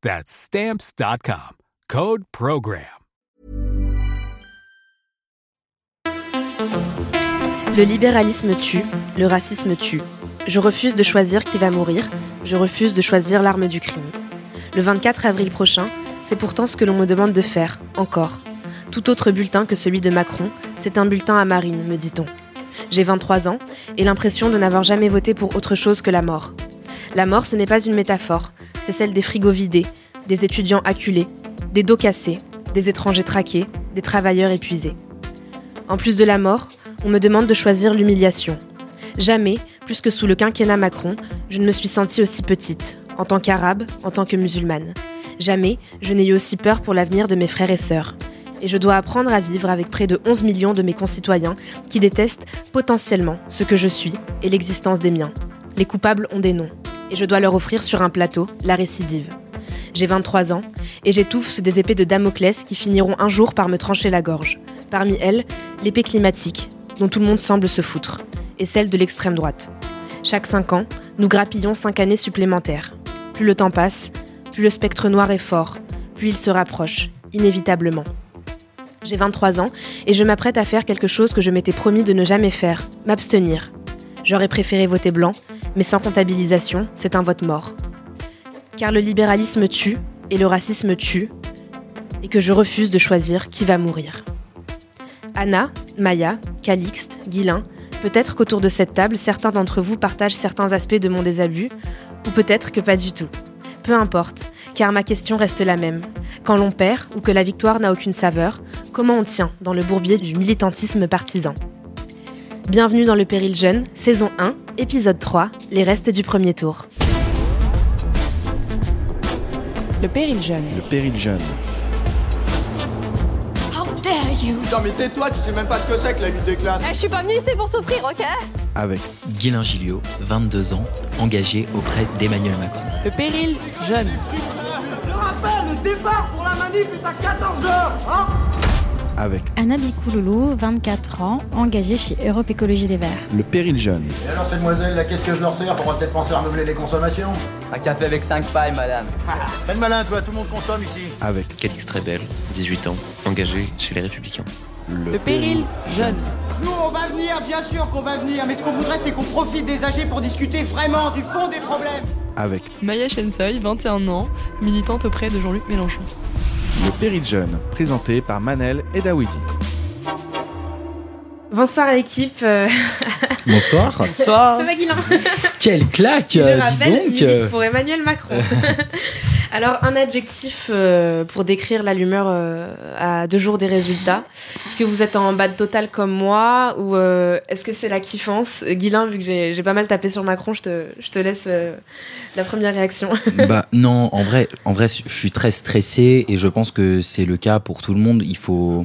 That's Stamps.com. Code Program. Le libéralisme tue, le racisme tue. Je refuse de choisir qui va mourir, je refuse de choisir l'arme du crime. Le 24 avril prochain, c'est pourtant ce que l'on me demande de faire, encore. Tout autre bulletin que celui de Macron, c'est un bulletin à Marine, me dit-on. J'ai 23 ans et l'impression de n'avoir jamais voté pour autre chose que la mort. La mort, ce n'est pas une métaphore, c'est celle des frigos vidés, des étudiants acculés, des dos cassés, des étrangers traqués, des travailleurs épuisés. En plus de la mort, on me demande de choisir l'humiliation. Jamais, plus que sous le quinquennat Macron, je ne me suis sentie aussi petite, en tant qu'arabe, en tant que musulmane. Jamais, je n'ai eu aussi peur pour l'avenir de mes frères et sœurs. Et je dois apprendre à vivre avec près de 11 millions de mes concitoyens qui détestent potentiellement ce que je suis et l'existence des miens. Les coupables ont des noms et je dois leur offrir sur un plateau la récidive. J'ai 23 ans et j'étouffe sous des épées de Damoclès qui finiront un jour par me trancher la gorge. Parmi elles, l'épée climatique, dont tout le monde semble se foutre, et celle de l'extrême droite. Chaque 5 ans, nous grappillons 5 années supplémentaires. Plus le temps passe, plus le spectre noir est fort, plus il se rapproche, inévitablement. J'ai 23 ans et je m'apprête à faire quelque chose que je m'étais promis de ne jamais faire, m'abstenir. J'aurais préféré voter blanc, mais sans comptabilisation, c'est un vote mort. Car le libéralisme tue, et le racisme tue, et que je refuse de choisir qui va mourir. Anna, Maya, Calixte, Guilin, peut-être qu'autour de cette table, certains d'entre vous partagent certains aspects de mon désabus, ou peut-être que pas du tout. Peu importe, car ma question reste la même. Quand l'on perd ou que la victoire n'a aucune saveur, comment on tient dans le bourbier du militantisme partisan? Bienvenue dans Le Péril Jeune, saison 1, épisode 3, les restes du premier tour. Le Péril Jeune. Le Péril Jeune. How dare you? Putain mais tais-toi, tu sais même pas ce que c'est que la lutte des classes Eh, Je suis pas venue ici pour souffrir, ok? Avec Guilain Gilliot, 22 ans, engagé auprès d'Emmanuel Macron. Le Péril Jeune. Je rappelle, le départ pour la manif est à 14h hein? Avec Anna Bikouloulou, 24 ans, engagée chez Europe Écologie Les Verts. le Péril Jeune. Et alors, ces demoiselles, là, qu'est-ce que je leur sers Faudra peut-être penser à renouveler les consommations? Un café avec 5 pailles, madame. Fais le malin, toi, tout le monde consomme ici. Avec Calix Trébel, 18 ans, engagé chez les Républicains. Le Péril Jeune. Nous, on va venir, bien sûr qu'on va venir, mais ce qu'on voudrait, c'est qu'on profite des âgés pour discuter vraiment du fond des problèmes. Avec Maya Shensoy, 21 ans, militante auprès de Jean-Luc Mélenchon. Le Péril Jeune, présenté par Manel et Dawidi. Bonsoir à l'équipe. euh, Bonsoir. Bonsoir. Ça va Guilin Quelle claque Je euh, rappelle, Dis donc pour Emmanuel Macron. Alors, un adjectif euh, pour décrire la l'humeur euh, à deux jours des résultats. Est-ce que vous êtes en bas de total comme moi ou euh, est-ce que c'est la kiffance? Guilin, vu que j'ai pas mal tapé sur Macron, je te, je te laisse euh, la première réaction. Bah non, en vrai, en vrai, je suis très stressé et je pense que c'est le cas pour tout le monde. Il faut,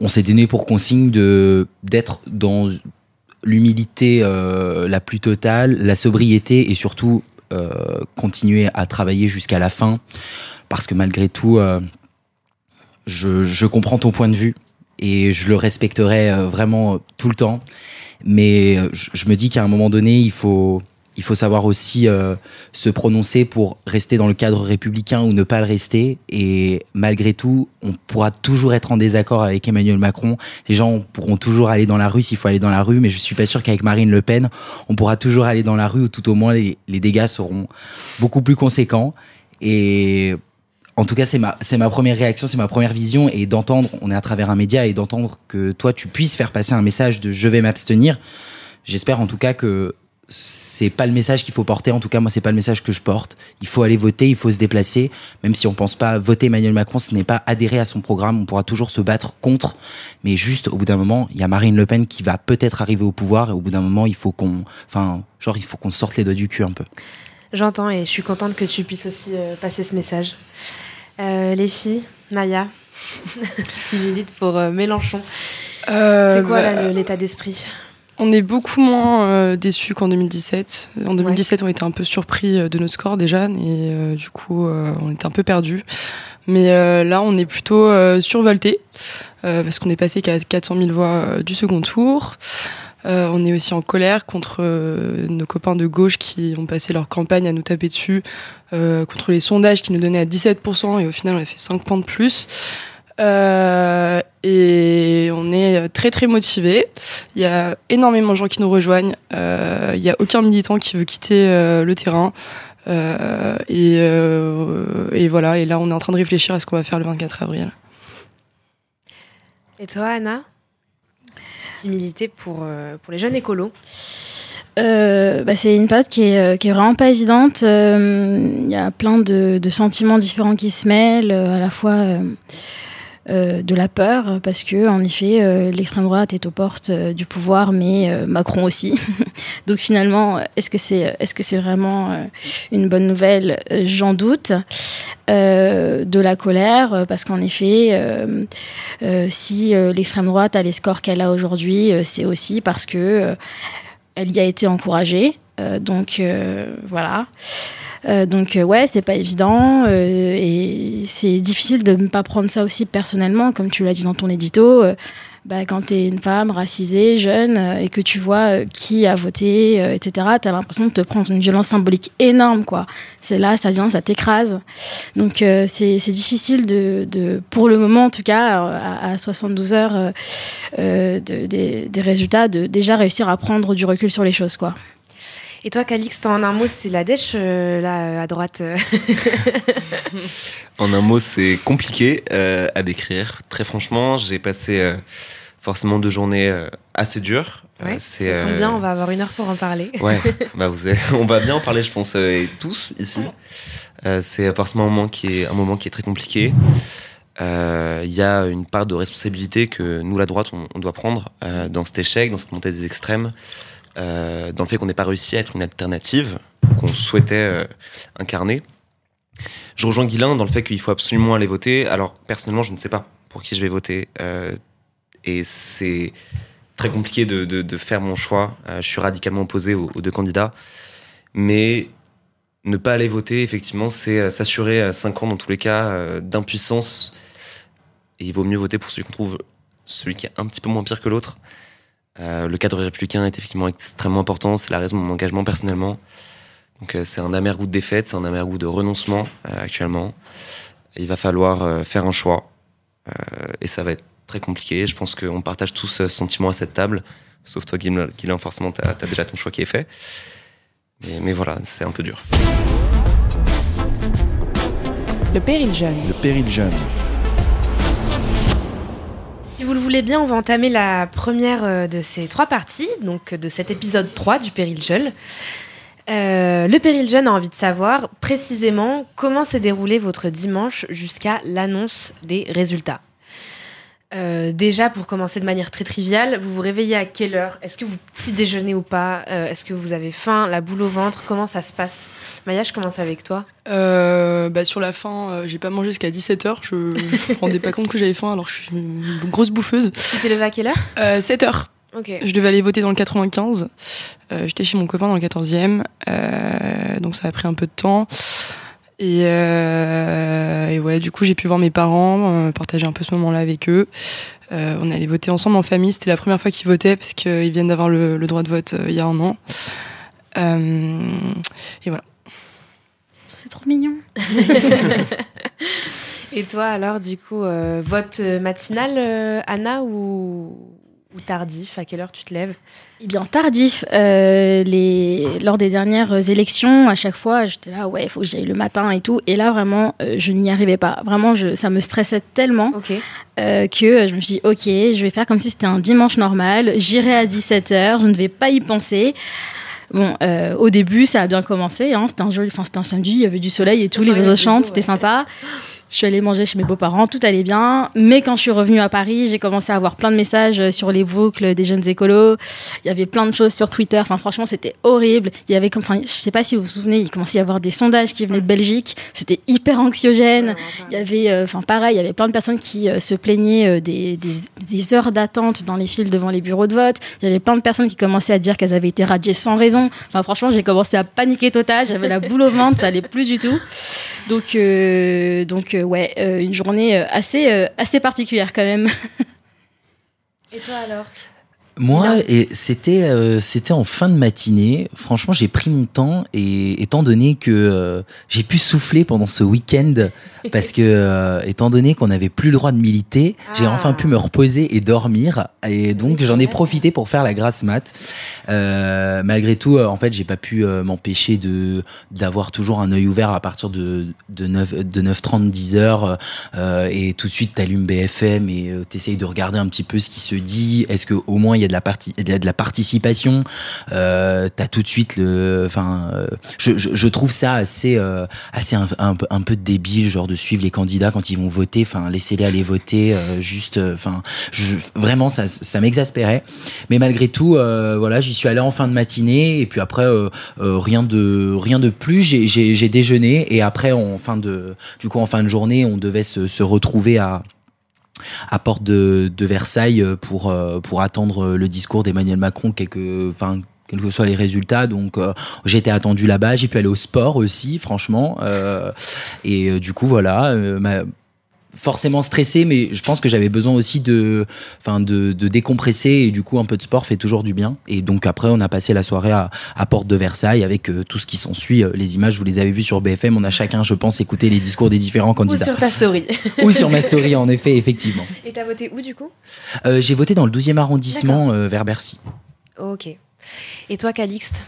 on s'est donné pour consigne de d'être dans l'humilité euh, la plus totale, la sobriété et surtout euh, continuer à travailler jusqu'à la fin parce que malgré tout, euh, je, je comprends ton point de vue et je le respecterai vraiment tout le temps. Mais je me dis qu'à un moment donné, il faut, il faut savoir aussi euh, se prononcer pour rester dans le cadre républicain ou ne pas le rester. Et malgré tout, on pourra toujours être en désaccord avec Emmanuel Macron. Les gens pourront toujours aller dans la rue s'il faut aller dans la rue, mais je suis pas sûr qu'avec Marine Le Pen, on pourra toujours aller dans la rue ou tout au moins les, dégâts seront beaucoup plus conséquents. Et en tout cas, c'est ma première réaction, c'est ma première vision. Et d'entendre, on est à travers un média, et d'entendre que toi, tu puisses faire passer un message de je vais m'abstenir. J'espère en tout cas que c'est pas le message qu'il faut porter. En tout cas, moi, c'est pas le message que je porte. Il faut aller voter, il faut se déplacer. Même si on pense pas voter Emmanuel Macron, ce n'est pas adhérer à son programme. On pourra toujours se battre contre. Mais juste, au bout d'un moment, il y a Marine Le Pen qui va peut-être arriver au pouvoir. Et au bout d'un moment, il faut qu'on, enfin, genre, il faut qu'on sorte les doigts du cul un peu. J'entends et je suis contente que tu puisses aussi euh, passer ce message. Euh, les filles, Maya, qui milite pour euh, Mélenchon. Euh, c'est quoi bah, l'état d'esprit? On est beaucoup moins euh, déçus qu'en 2017. En 2017, on était un peu surpris euh, de notre score déjà, et euh, du coup, euh, on était un peu perdus. Mais là, on est plutôt survolté, parce qu'on est passé qu'à 400 000 voix du second tour. Euh, on est aussi en colère contre euh, nos copains de gauche qui ont passé leur campagne à nous taper dessus, euh, contre les sondages qui nous donnaient à 17%, et au final, on a fait 5 points de plus. Euh, et on est très très motivé. Il y a énormément de gens qui nous rejoignent. Euh, il n'y a aucun militant qui veut quitter euh, le terrain. Euh, et, euh, et voilà. Et là, on est en train de réfléchir à ce qu'on va faire le 24 avril. Et toi, Anna? Qui militait pour, euh, pour les jeunes écolos. Euh, bah, c'est une période qui est, qui est vraiment pas évidente. Euh, Il y a plein de, de sentiments différents qui se mêlent, à la fois euh, euh, de la peur, parce que en effet, euh, l'extrême droite est aux portes euh, du pouvoir, mais Macron aussi. Donc finalement, est-ce que c'est est-ce que c'est vraiment une bonne nouvelle? J'en doute. De la colère, parce qu'en effet, si l'extrême droite a les scores qu'elle a aujourd'hui, c'est aussi parce que elle y a été encouragée. Donc voilà. Euh, donc euh, ouais, c'est pas évident euh, et c'est difficile de ne pas prendre ça aussi personnellement, comme tu l'as dit dans ton édito. bah, quand tu es une femme racisée, jeune, et que tu vois qui a voté, etc., tu as l'impression de te prendre une violence symbolique énorme. quoi. C'est là, ça vient, ça t'écrase. Donc c'est difficile de, de, pour le moment en tout cas, à, à 72 heures de- des, des résultats, de déjà réussir à prendre du recul sur les choses. quoi. Et toi, Calixte, en un mot, c'est la dèche, euh, là, à droite euh. En un mot, c'est compliqué euh, à décrire. Très franchement, j'ai passé euh, forcément deux journées assez dures. Ouais, c'est ça tombe bien, on va avoir une heure pour en parler. Ouais, bah vous avez- on va bien en parler, je pense, et tous ici. C'est forcément un moment qui est un moment qui est très compliqué. Il y a une part de responsabilité que nous, la droite, on, on doit prendre dans cet échec, dans cette montée des extrêmes, euh, dans le fait qu'on n'ait pas réussi à être une alternative qu'on souhaitait euh, incarner. Je rejoins Guilain dans le fait qu'il faut absolument aller voter. Alors personnellement, je ne sais pas pour qui je vais voter, euh, et c'est très compliqué de, faire mon choix. Je suis radicalement opposé aux, deux candidats. Mais ne pas aller voter, effectivement, c'est s'assurer à 5 ans, dans tous les cas, d'impuissance. Et il vaut mieux voter pour celui qu'on trouve, celui qui est un petit peu moins pire que l'autre. Euh, le cadre républicain est effectivement extrêmement important. C'est la raison de mon engagement personnellement. Donc euh, c'est un amer goût de défaite, c'est un amer goût de renoncement euh, actuellement. Il va falloir euh, faire un choix. Euh, et ça va être très compliqué. Je pense qu'on partage tous ce sentiment à cette table. Sauf toi, Guilain, Guilain, forcément, tu as, déjà ton choix qui est fait. Mais, mais voilà, c'est un peu dur. Le péril jeune. Le péril jeune. Si vous le voulez bien, on va entamer la première euh, de ces trois parties, donc de cet épisode 3 du Péril Jeune. Euh, le Péril Jeune a envie de savoir précisément comment s'est déroulé votre dimanche jusqu'à l'annonce des résultats. Euh, déjà, pour commencer de manière très triviale, vous vous réveillez à quelle heure? Est-ce que vous petit déjeunez ou pas? Euh, Est-ce que vous avez faim, la boule au ventre? Comment ça se passe? Maya, je commence avec toi. Euh, bah, sur la fin, euh, j'ai pas mangé jusqu'à 17h. Je ne me rendais pas compte que j'avais faim alors que je suis une grosse bouffeuse. Tu t'es levé à quelle heure? Euh, 7h. Ok. Je devais aller voter dans le 95. Euh, J'étais chez mon copain dans le 14e. euh, donc ça a pris un peu de temps. Et, euh, et ouais, du coup, j'ai pu voir mes parents, euh, partager un peu ce moment-là avec eux. Euh, on est allé voter ensemble en famille. C'était la première fois qu'ils votaient parce qu'ils viennent d'avoir le, le droit de vote euh, il y a un an. Euh, et voilà. C'est trop mignon. Et toi, alors, du coup, euh, vote matinal, euh, Anna, ou, Ou tardif? À quelle heure tu te lèves? Eh bien, tardif. Euh, les... Lors des dernières élections, à chaque fois, j'étais là, ouais, il faut que j'aille le matin et tout. Et là, vraiment, euh, je n'y arrivais pas. Vraiment, je... ça me stressait tellement euh, que je me suis dit, ok, je vais faire comme si c'était un dimanche normal. J'irai à 17h, je ne vais pas y penser. Bon, euh, au début, ça a bien commencé. Hein, c'était un joli, enfin, c'était un samedi, il y avait du soleil et tout, les oiseaux chantent, c'était sympa. Je suis allée manger chez mes beaux-parents, tout allait bien. Mais quand je suis revenue à Paris, j'ai commencé à avoir plein de messages euh, sur les boucles des jeunes écolos. Il y avait plein de choses sur Twitter. Enfin, franchement, c'était horrible. Il y avait comme, enfin, je sais pas si vous vous souvenez, il commençait à y avoir des sondages qui venaient de Belgique. C'était hyper anxiogène. Il y avait, euh, enfin, pareil, il y avait plein de personnes qui euh, se plaignaient des, des, des, heures d'attente dans les files devant les bureaux de vote. Il y avait plein de personnes qui commençaient à dire qu'elles avaient été radiées sans raison. Enfin, franchement, j'ai commencé à paniquer total. J'avais la boule au ventre, ça allait plus du tout. Donc, donc ouais, euh, une journée assez, assez particulière quand même. Et toi alors? Moi, c'était euh, c'était en fin de matinée. Franchement, j'ai pris mon temps et étant donné que euh, j'ai pu souffler pendant ce week-end parce que euh, étant donné qu'on n'avait plus le droit de militer, j'ai Ah. enfin pu me reposer et dormir et donc j'en ai profité pour faire la grasse mat. Malgré tout, en fait, j'ai pas pu m'empêcher de d'avoir toujours un œil ouvert à partir de de 9 de 9h30 10 heures euh, et tout de suite t'allumes BFM et t'essayes de regarder un petit peu ce qui se dit. Est-ce que au moins il y a de la partie, de la participation. Euh, T'as tout de suite le, enfin, euh, je, trouve ça assez, euh, assez un, un, un peu débile, genre de suivre les candidats quand ils vont voter. Enfin, laissez-les aller voter. juste, enfin, vraiment ça, ça m'exaspérait. Mais malgré tout, voilà, j'y suis allé en fin de matinée et puis après rien de rien de plus. J'ai déjeuné et après en fin de, du coup en fin de journée, on devait se, se retrouver à à Porte de, de Versailles euh, pour, euh, pour attendre le discours d'Emmanuel Macron, enfin, quels que soient les résultats. Donc, euh, j'ai été attendu là-bas. J'ai pu aller au sport aussi, franchement. Euh, et euh, du coup, voilà. euh, forcément stressé, mais je pense que j'avais besoin aussi de, enfin, de, de décompresser et du coup un peu de sport fait toujours du bien. Et donc après on a passé la soirée à, à Porte de Versailles avec euh, tout ce qui s'ensuit. Euh, Les images vous les avez vues sur BFM. On a chacun, je pense, écouté les discours des différents Ou candidats. sur ta story. Ou sur ma story, en effet, effectivement. Et t'as voté où du coup? Euh, j'ai voté dans le 12e arrondissement euh, vers Bercy. Ok. Et toi Calixte?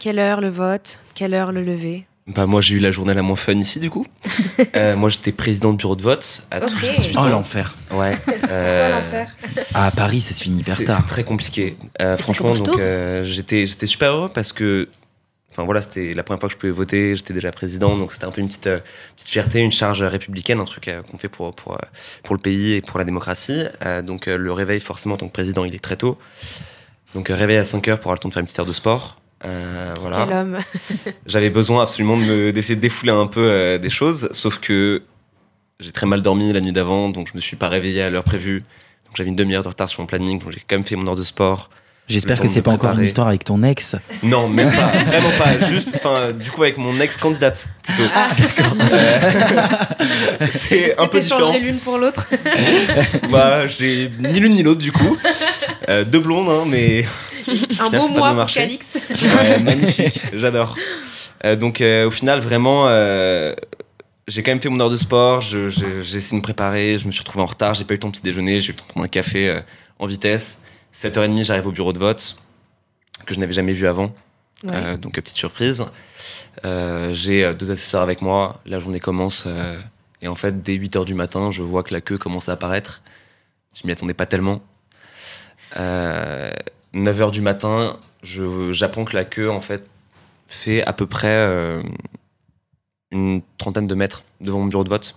Quelle heure le vote? Quelle heure le lever? Bah moi j'ai eu la journée la moins fun ici du coup. Euh, moi j'étais président de bureau de vote à Ok. tous 18 Oh ans. l'enfer. Ouais. Oh, Euh, l'enfer. Ah, à Paris, ça se finit hyper tard. c'est très compliqué. Euh, franchement donc euh, j'étais j'étais super heureux parce que enfin voilà c'était la première fois que je pouvais voter. J'étais déjà président donc c'était un peu une petite euh, petite fierté, une charge républicaine, un truc euh, qu'on fait pour pour euh, pour le pays et pour la démocratie. Euh, donc euh, le réveil forcément en tant que président il est très tôt. Donc euh, réveil à 5 heures pour avoir le temps de faire une petite heure de sport. Euh, voilà. Quel homme J'avais besoin absolument de me- d'essayer de défouler un peu euh, des choses, sauf que j'ai très mal dormi la nuit d'avant, donc je me suis pas réveillé à l'heure prévue. Donc j'avais une demi-heure de retard sur mon planning, donc j'ai quand même fait mon heure de sport. J'espère que c'est de pas encore une histoire avec ton ex. Non, même pas, vraiment pas. Juste, enfin, du coup avec mon ex-candidate plutôt. Ah, Euh, c'est un peu différent. l'une pour l'autre Bah, j'ai ni l'une ni l'autre du coup. Euh, deux blondes, hein, mais Un final, beau mois pour marché. Calixte. Ouais, magnifique, j'adore. Euh, donc euh, au final, vraiment, euh, j'ai quand même fait mon heure de sport, je- je- j'ai essayé de me préparer, je me suis retrouvé en retard, j'ai pas eu le temps de petit déjeuner, j'ai eu le temps de prendre un café euh, en vitesse. 7h30, j'arrive au bureau de vote, que je n'avais jamais vu avant. Ouais. Euh, donc petite surprise. Euh, j'ai euh, deux assesseurs avec moi, la journée commence euh, et en fait dès 8h du matin, je vois que la queue commence à apparaître. Je m'y attendais pas tellement. Euh, 9h du matin, j'apprends que la queue en fait fait à peu près euh, une trentaine de mètres devant mon bureau de vote.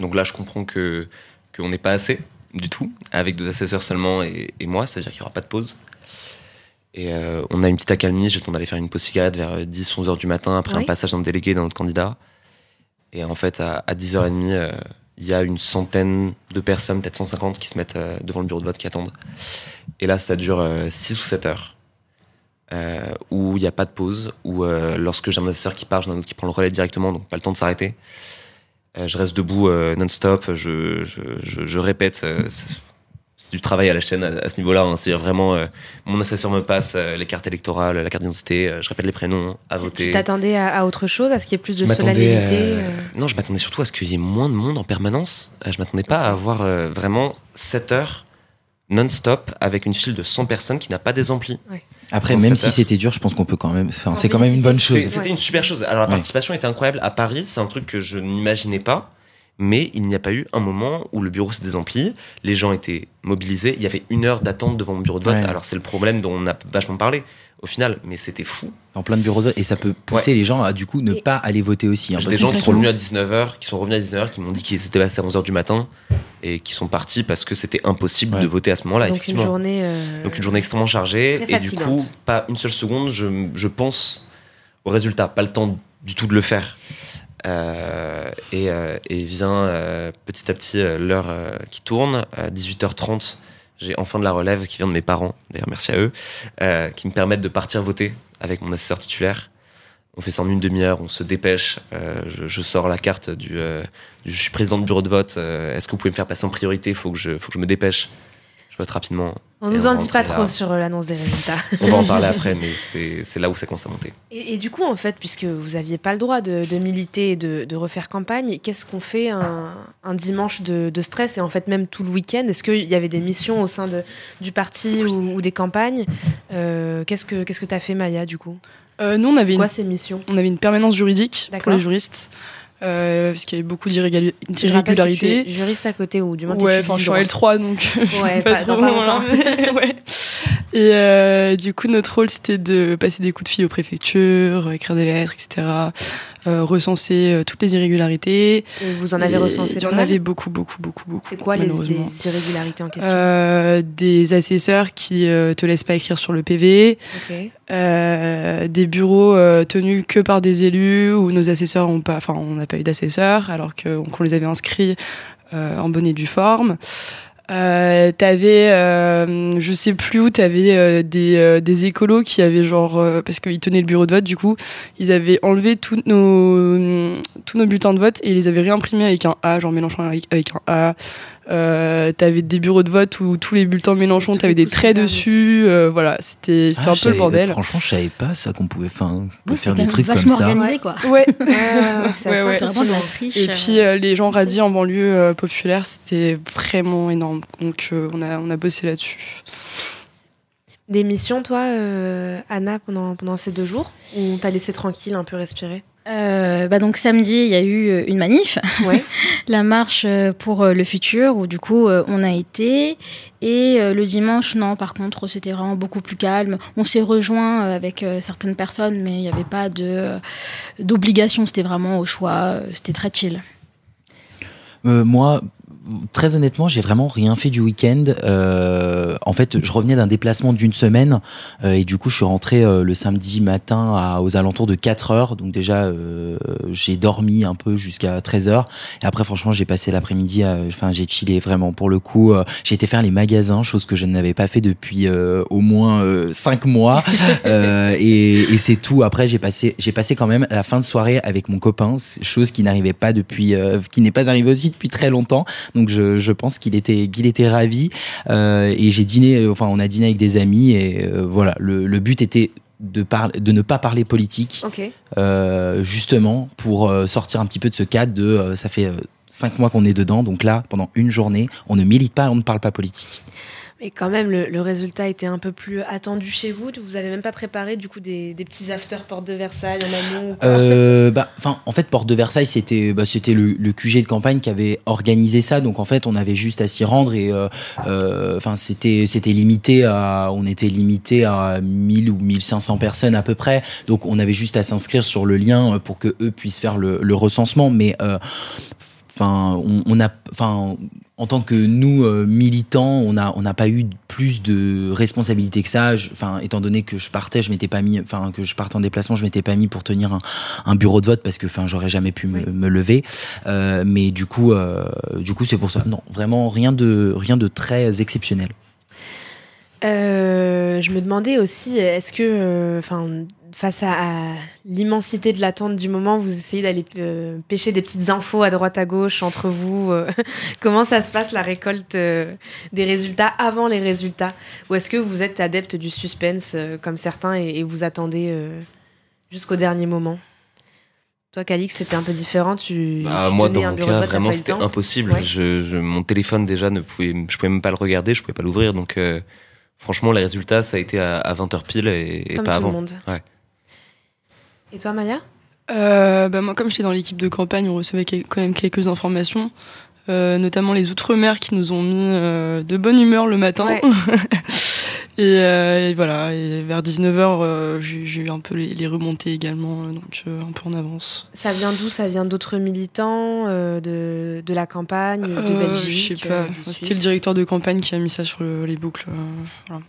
Donc là, je comprends que qu'on n'est pas assez du tout, avec deux assesseurs seulement et, et moi, ça veut dire qu'il n'y aura pas de pause. Et euh, on a une petite accalmie, j'ai le temps d'aller faire une pause cigarette vers 10-11 heures du matin après Oui. un passage d'un délégué d'un autre candidat. Et en fait, à, à 10h30, euh, il y a une centaine de personnes, peut-être 150, qui se mettent euh, devant le bureau de vote qui attendent. Et là, ça dure 6 ou 7 heures, euh, où il n'y a pas de pause, où euh, lorsque j'ai un assesseur qui part, j'en ai un autre qui prend le relais directement, donc pas le temps de s'arrêter. Euh, je reste debout euh, non-stop, je, je, je répète. C'est c'est du travail à la chaîne à, à ce niveau-là. hein. C'est-à-dire vraiment, euh, mon assesseur me passe euh, les cartes électorales, la carte d'identité, euh, je répète les prénoms, à voter. Tu t'attendais à, à autre chose, à ce qu'il y ait plus de solennité euh, euh, Non, je m'attendais surtout à ce qu'il y ait moins de monde en permanence. Je m'attendais pas à avoir euh, vraiment 7 heures non-stop avec une file de 100 personnes qui n'a pas des amplis. Après, même si c'était dur, je pense qu'on peut quand même. Enfin, c'est quand même une bonne chose. C'est- C'était une super chose. Alors la Ouais. participation était incroyable. À Paris, c'est un truc que je n'imaginais pas. Mais il n'y a pas eu un moment où le bureau s'est désempli, les gens étaient mobilisés, il y avait une heure d'attente devant mon bureau de vote. Ouais. Alors c'est le problème dont on a vachement parlé au final, mais c'était fou. Dans plein de bureaux de vote. Et ça peut pousser les gens à du coup ne pas aller voter aussi. hein, J'ai des gens qui sont trop venus long. à 19h, qui sont revenus à 19h, qui m'ont dit qu'ils étaient passés à 11h du matin et qui sont partis parce que c'était impossible de voter à ce moment-là, Donc une effectivement. journée, euh, Donc une journée extrêmement chargée et du coup, pas une seule seconde, je, je pense au résultat, pas le temps du tout de le faire. Euh, et, euh, et vient euh, petit à petit l'heure qui tourne, à 18h30, j'ai enfin de la relève qui vient de mes parents, d'ailleurs merci à eux, qui me permettent de partir voter avec mon assesseur titulaire. On fait ça en une demi-heure, on se dépêche. je, sors la carte du, Je suis président de bureau de vote. Est-ce que vous pouvez me faire passer en priorité? Il faut que je me dépêche. Je vote rapidement. On nous en dit pas trop là, sur euh, l'annonce des résultats. On va en parler après, mais c'est là où ça commence à monter. Et, et du coup, en fait, puisque vous n'aviez pas le droit de, de militer et de, de refaire campagne, qu'est-ce qu'on fait un, un dimanche de, de stress et en fait même tout le week-end? Est-ce qu'il y avait des missions au sein de, du parti ou, ou des campagnes? Euh, Qu'est-ce que tu as fait, Maya, du coup? Euh, nous, on avait, quoi une, ces missions? on avait une permanence juridique pour les juristes. Euh, parce qu'il y avait beaucoup d'irrégularités. juriste à côté ou du moins Ouais, enfin, je suis en le droit. L3 donc je Ouais, pas- trop pas loin, longtemps. mais ouais. Et euh, du coup, notre rôle c'était de passer des coups de fil aux préfectures, écrire des lettres, etc. euh, recenser euh, toutes les irrégularités. Et vous en avez Et recensé Il y en avait beaucoup, beaucoup, beaucoup, beaucoup. C'est quoi les, irrégularités en question? Euh, Des assesseurs qui euh, te laissent pas écrire sur le PV. Ok. Euh, des bureaux euh, tenus que par des élus où nos assesseurs ont pas, enfin on n'a pas eu d'assesseurs alors qu'on les avait inscrits euh, en bonne et due forme. T'avais, je sais plus où, t'avais des, des écolos qui avaient genre, parce qu'ils tenaient le bureau de vote, du coup, ils avaient enlevé tous nos, tous nos bulletins de vote et ils les avaient réimprimés avec un A, genre Mélenchon avec un A. Euh, t'avais des bureaux de vote où tous les bulletins Mélenchon, t'avais des traits dessus, euh, voilà, c'était c'était Ah, un peu le bordel. Franchement, je savais pas ça qu'on pouvait, enfin, Ouais, faire c'est des trucs comme vachement ça. organisé, quoi. Ouais. Ouais, ouais. C'est vraiment de la triche. Et puis euh, les gens radis en banlieue euh, populaire, c'était vraiment énorme. Donc euh, on, a, on a bossé là-dessus. Des missions, toi, euh, Anna, pendant, pendant ces deux jours Ou t'as laissé tranquille, un peu respirer? Euh, bah donc samedi, il y a eu euh, une manif, Ouais. la marche euh, pour le futur, où du coup on a été. Et le dimanche, non, par contre, c'était vraiment beaucoup plus calme. On s'est rejoint avec certaines personnes, mais il n'y avait pas de d'obligation. C'était vraiment au choix. C'était très chill. Euh, moi, très honnêtement, j'ai vraiment rien fait du week-end. Euh, en fait, je revenais d'un déplacement d'une semaine euh, et du coup, je suis rentré euh, le samedi matin à, aux alentours de 4 heures. Donc déjà, euh, j'ai dormi un peu jusqu'à 13 heures. Et après, franchement, j'ai passé l'après-midi, à- enfin, j'ai chillé vraiment. Pour le coup, euh, j'ai été faire les magasins, chose que je n'avais pas fait depuis euh, au moins 5 mois. Euh, et et c'est tout. Après, j'ai passé, j'ai passé quand même la fin de soirée avec mon copain, chose qui n'arrivait pas depuis, euh, qui n'est pas arrivée aussi depuis très longtemps. Donc je, je pense qu'il était, qu'il était ravi. Euh, et j'ai dîné, euh, enfin on a dîné avec des amis et euh, voilà. Le, le but était de, ne pas parler politique, euh, justement pour sortir un petit peu de ce cadre de, euh, ça fait euh, cinq mois qu'on est dedans, donc là pendant une journée, on ne milite pas, on ne parle pas politique. Mais quand même, le, résultat était un peu plus attendu chez vous. Vous avez même pas préparé du coup des, petits after porte de Versailles en amont Euh, bah, en fait, Porte de Versailles, c'était, bah, le, QG de campagne qui avait organisé ça. Donc, en fait, on avait juste à s'y rendre et, euh, euh, enfin, c'était, limité à, on était limité à 1000 ou 1500 personnes à peu près. Donc, on avait juste à s'inscrire sur le lien pour que eux puissent faire le, recensement. Mais, enfin, on, on a, enfin, en tant que nous euh, militants, on n'a on n'a pas eu plus de responsabilité que ça. Enfin, étant donné que je partais, je m'étais pas mis, enfin que je partais en déplacement, je m'étais pas mis pour tenir un, un bureau de vote parce que, enfin, j'aurais jamais pu me, me lever. Euh, mais du coup, euh, du coup, c'est pour ça. Non, vraiment rien de rien de très exceptionnel. Je me demandais aussi, est-ce que, enfin, face à, à l'immensité de l'attente du moment, vous essayez d'aller euh, pêcher des petites infos à droite à gauche entre vous euh, Comment ça se passe la récolte euh, des résultats avant les résultats? Ou est-ce que vous êtes adepte du suspense comme certains et, et vous attendez jusqu'au dernier moment? Toi, Calix, c'était un peu différent. Tu, bah, tu moi, dans mon cas, vraiment, le c'était impossible. Ouais. Je, je- mon téléphone déjà ne pouvait, je pouvais même pas le regarder, je pouvais pas l'ouvrir. Donc, franchement, les résultats, ça a été à, 20h pile et, et pas tout le avant. monde. Ouais. Et toi, Maya? Euh, bah moi, comme j'étais dans l'équipe de campagne, on recevait quand même quelques informations, euh, notamment les Outre-mer qui nous ont mis euh, de bonne humeur le matin. Ouais. et, euh, et voilà, et vers 19h, j'ai j'ai eu un peu les, les remontées également, donc un peu en avance. Ça vient d'où? Ça vient d'autres militants, de, de la campagne, de Belgique Je sais pas, c'était le directeur de campagne qui a mis ça sur le- les boucles. voilà.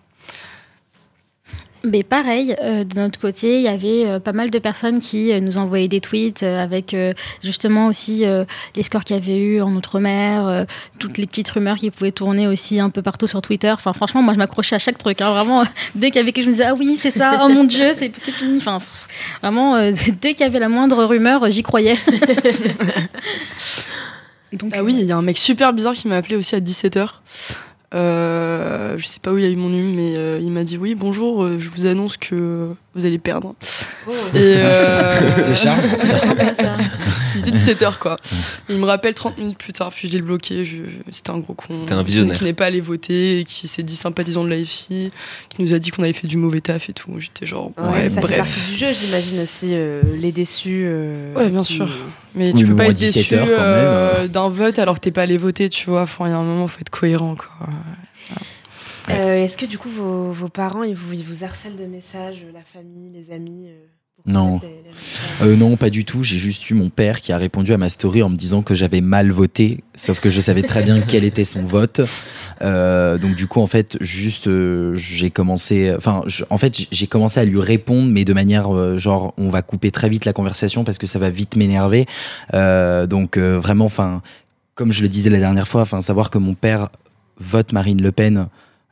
Mais pareil, euh, de notre côté, il y avait euh, pas mal de personnes qui euh, nous envoyaient des tweets avec justement aussi les scores qu'il y avait eu en Outre-mer, toutes les petites rumeurs qui pouvaient tourner aussi un peu partout sur Twitter. Enfin, franchement, moi, je m'accrochais à chaque truc. hein. vraiment, dès qu'il y avait quelque chose, je me disais, ah oui, c'est ça, oh mon Dieu, c'est fini. Enfin, pff, vraiment, dès qu'il y avait la moindre rumeur, j'y croyais. Donc, Ah oui, il y a un mec super bizarre qui m'a appelé aussi à 17h. Euh, je sais pas où il a eu mon numéro, mais euh, il m'a dit oui, bonjour, euh, je vous annonce que vous allez perdre. Oh. Euh, C'est- charmant, ça. il était 17h quoi. Il me rappelle 30 minutes plus tard, puis je l'ai bloqué. je- C'était un gros con. C'était un visionnaire. Qui n'est pas allé voter, et qui s'est dit sympathisant de l'AFI, qui nous a dit qu'on avait fait du mauvais taf et tout. J'étais genre, Ouais, ouais, ça fait bref. partie du jeu, j'imagine aussi, euh, les déçus. euh, Ouais, bien qui- sûr. Mais Oui, tu mais peux pas être déçu 17 heures, quand même, d'un vote alors que t'es pas allé voter, tu vois. Enfin, il y a un moment, faut être cohérent, quoi. Euh, Est-ce que du coup, vos, vos parents, ils vous, ils vous harcèlent de messages, la famille, les amis euh, Non. Euh, non, pas du tout. J'ai juste eu mon père qui a répondu à ma story en me disant que j'avais mal voté, sauf que je savais très bien quel était son vote. Euh, donc du coup, en fait, juste, euh, j'ai commencé, enfin, en fait, j'ai commencé à lui répondre, mais de manière euh, genre, on va couper très vite la conversation parce que ça va vite m'énerver. Euh, donc euh, vraiment, enfin, comme je le disais la dernière fois, enfin, savoir que mon père vote Marine Le Pen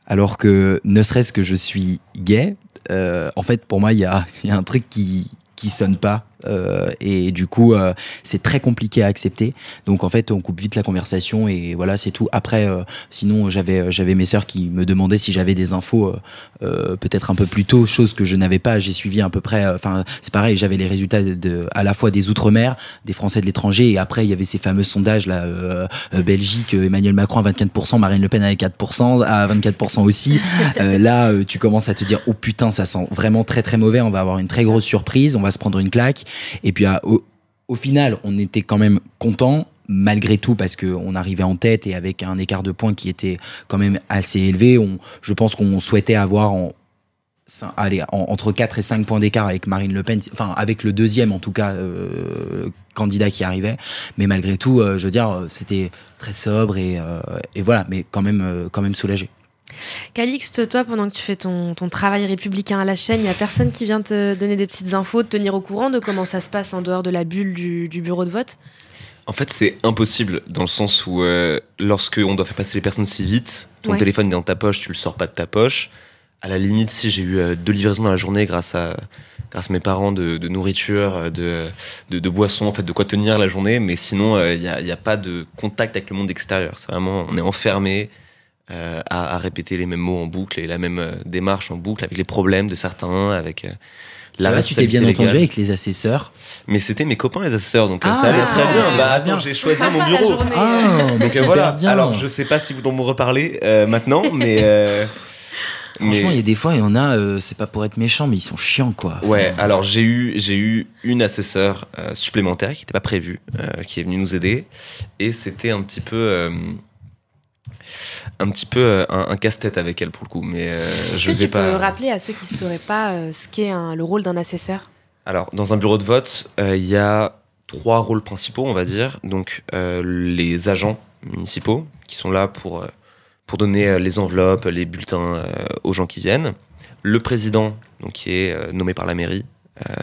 alors que ne serait-ce que je suis gay, euh, en fait, pour moi, il y a, y a un truc qui qui sonne pas euh, et du coup euh, c'est très compliqué à accepter. Donc en fait on coupe vite la conversation et voilà c'est tout. Après euh, sinon j'avais j'avais mes sœurs qui me demandaient si j'avais des infos euh, euh, peut-être un peu plus tôt chose que je n'avais pas. J'ai suivi à peu près euh, enfin c'est pareil j'avais les résultats de, de- à la fois des outre-mer des français de l'étranger et après il y avait ces fameux sondages là euh, euh, Belgique euh, Emmanuel Macron à 24% Marine Le Pen à 4% à 24% aussi. Euh, là euh, tu commences à te dire oh putain ça sent vraiment très très mauvais. On va avoir une très grosse surprise on va se prendre une claque et puis au, final on était quand même content malgré tout parce qu'on arrivait en tête et avec un écart de points qui était quand même assez élevé on, je pense qu'on souhaitait avoir allez, en- entre 4 et 5 points d'écart avec Marine Le Pen, enfin avec le deuxième en tout cas euh, candidat qui arrivait, mais malgré tout, euh, je veux dire, euh, c'était très sobre et, et voilà, mais quand même, quand même soulagé. Calixte, toi, pendant que tu fais ton, ton travail républicain à la chaîne, il y a personne qui vient te donner des petites infos, te tenir au courant de comment ça se passe en dehors de la bulle du, du bureau de vote? En fait, c'est impossible dans le sens où euh, lorsque on doit faire passer les personnes si vite, ton Ouais. téléphone est dans ta poche, tu le sors pas de ta poche. À la limite, si j'ai eu euh, deux livraisons dans la journée grâce à grâce à mes parents de, de nourriture, euh, de, de, de boissons, en fait, de quoi tenir la journée. Mais sinon, il n'y a, a pas de contact avec le monde extérieur. C'est vraiment, on est enfermé euh, à, à répéter les mêmes mots en boucle et la même euh, démarche en boucle avec les problèmes de certains, avec euh, Ça va, tu t'es bien responsabilité entendu légale. avec les assesseurs Mais c'était mes copains les assesseurs, donc euh, Ah, ça allait très bien. c'est Bah attends, bien. j'ai choisi mon La bureau. Ah, mais Donc, voilà. bien. Alors je sais pas si vous doit me reparler euh, maintenant, mais euh, Franchement, il y a des fois, il y en a, euh, c'est pas pour être méchant, mais ils sont chiants, quoi. ouais. Alors j'ai eu j'ai eu une assesseure euh, supplémentaire qui n'était pas prévue, euh, qui est venue nous aider, et c'était un petit peu euh, un petit peu euh, un, un casse-tête avec elle pour le coup, mais euh, je vais tu peux pas. rappeler à ceux qui ne sauraient pas euh, ce qu'est le rôle d'un assesseur? Alors, dans un bureau de vote, il y a trois rôles principaux, on va dire. Donc, les agents municipaux qui sont là pour, pour donner les enveloppes, les bulletins aux gens qui viennent. Le président, donc, qui est nommé par la mairie euh,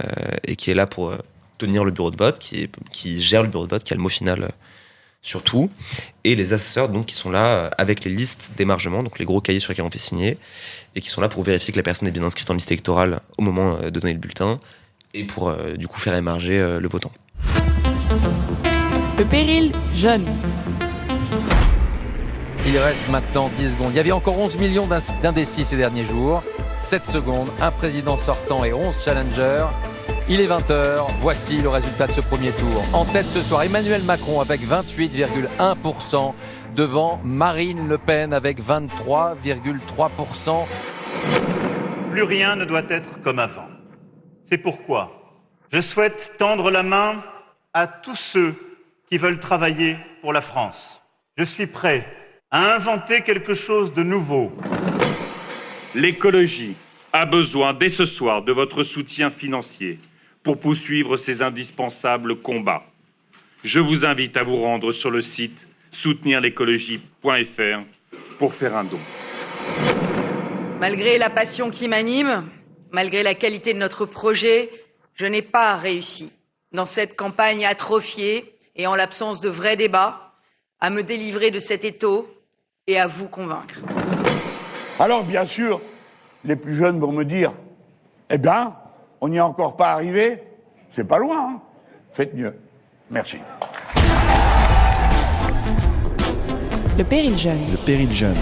et qui est là pour tenir le bureau de vote, qui, est- qui gère le bureau de vote, qui a le mot final euh, sur tout. Et les assesseurs, donc, qui sont là euh, avec les listes d'émargement, donc les gros cahiers sur lesquels on fait signer, et qui sont là pour vérifier que la personne est bien inscrite en liste électorale au moment euh, de donner le bulletin et pour euh, du coup faire émarger euh, le votant. Le péril jeune. Il reste maintenant 10 secondes. Il y avait encore 11 millions d'indécis ces derniers jours. 7 secondes, un président sortant et 11 challengers. Il est 20h, voici le résultat de ce premier tour. En tête ce soir, Emmanuel Macron avec 28,1% devant Marine Le Pen avec 23,3%. Plus rien ne doit être comme avant. C'est pourquoi je souhaite tendre la main à tous ceux qui veulent travailler pour la France. Je suis prêt à inventer quelque chose de nouveau. L'écologie a besoin dès ce soir de votre soutien financier pour poursuivre ces indispensables combats. Je vous invite à vous rendre sur le site soutenirlécologie.fr pour faire un don. Malgré la passion qui m'anime, malgré la qualité de notre projet, je n'ai pas réussi, dans cette campagne atrophiée et en l'absence de vrais débats, à me délivrer de cet étau et à vous convaincre. Alors, bien sûr, les plus jeunes vont me dire Eh bien, on n'y est encore pas arrivé. C'est pas loin. Hein. Faites mieux. Merci. Le péril jeune. Le péril jeune.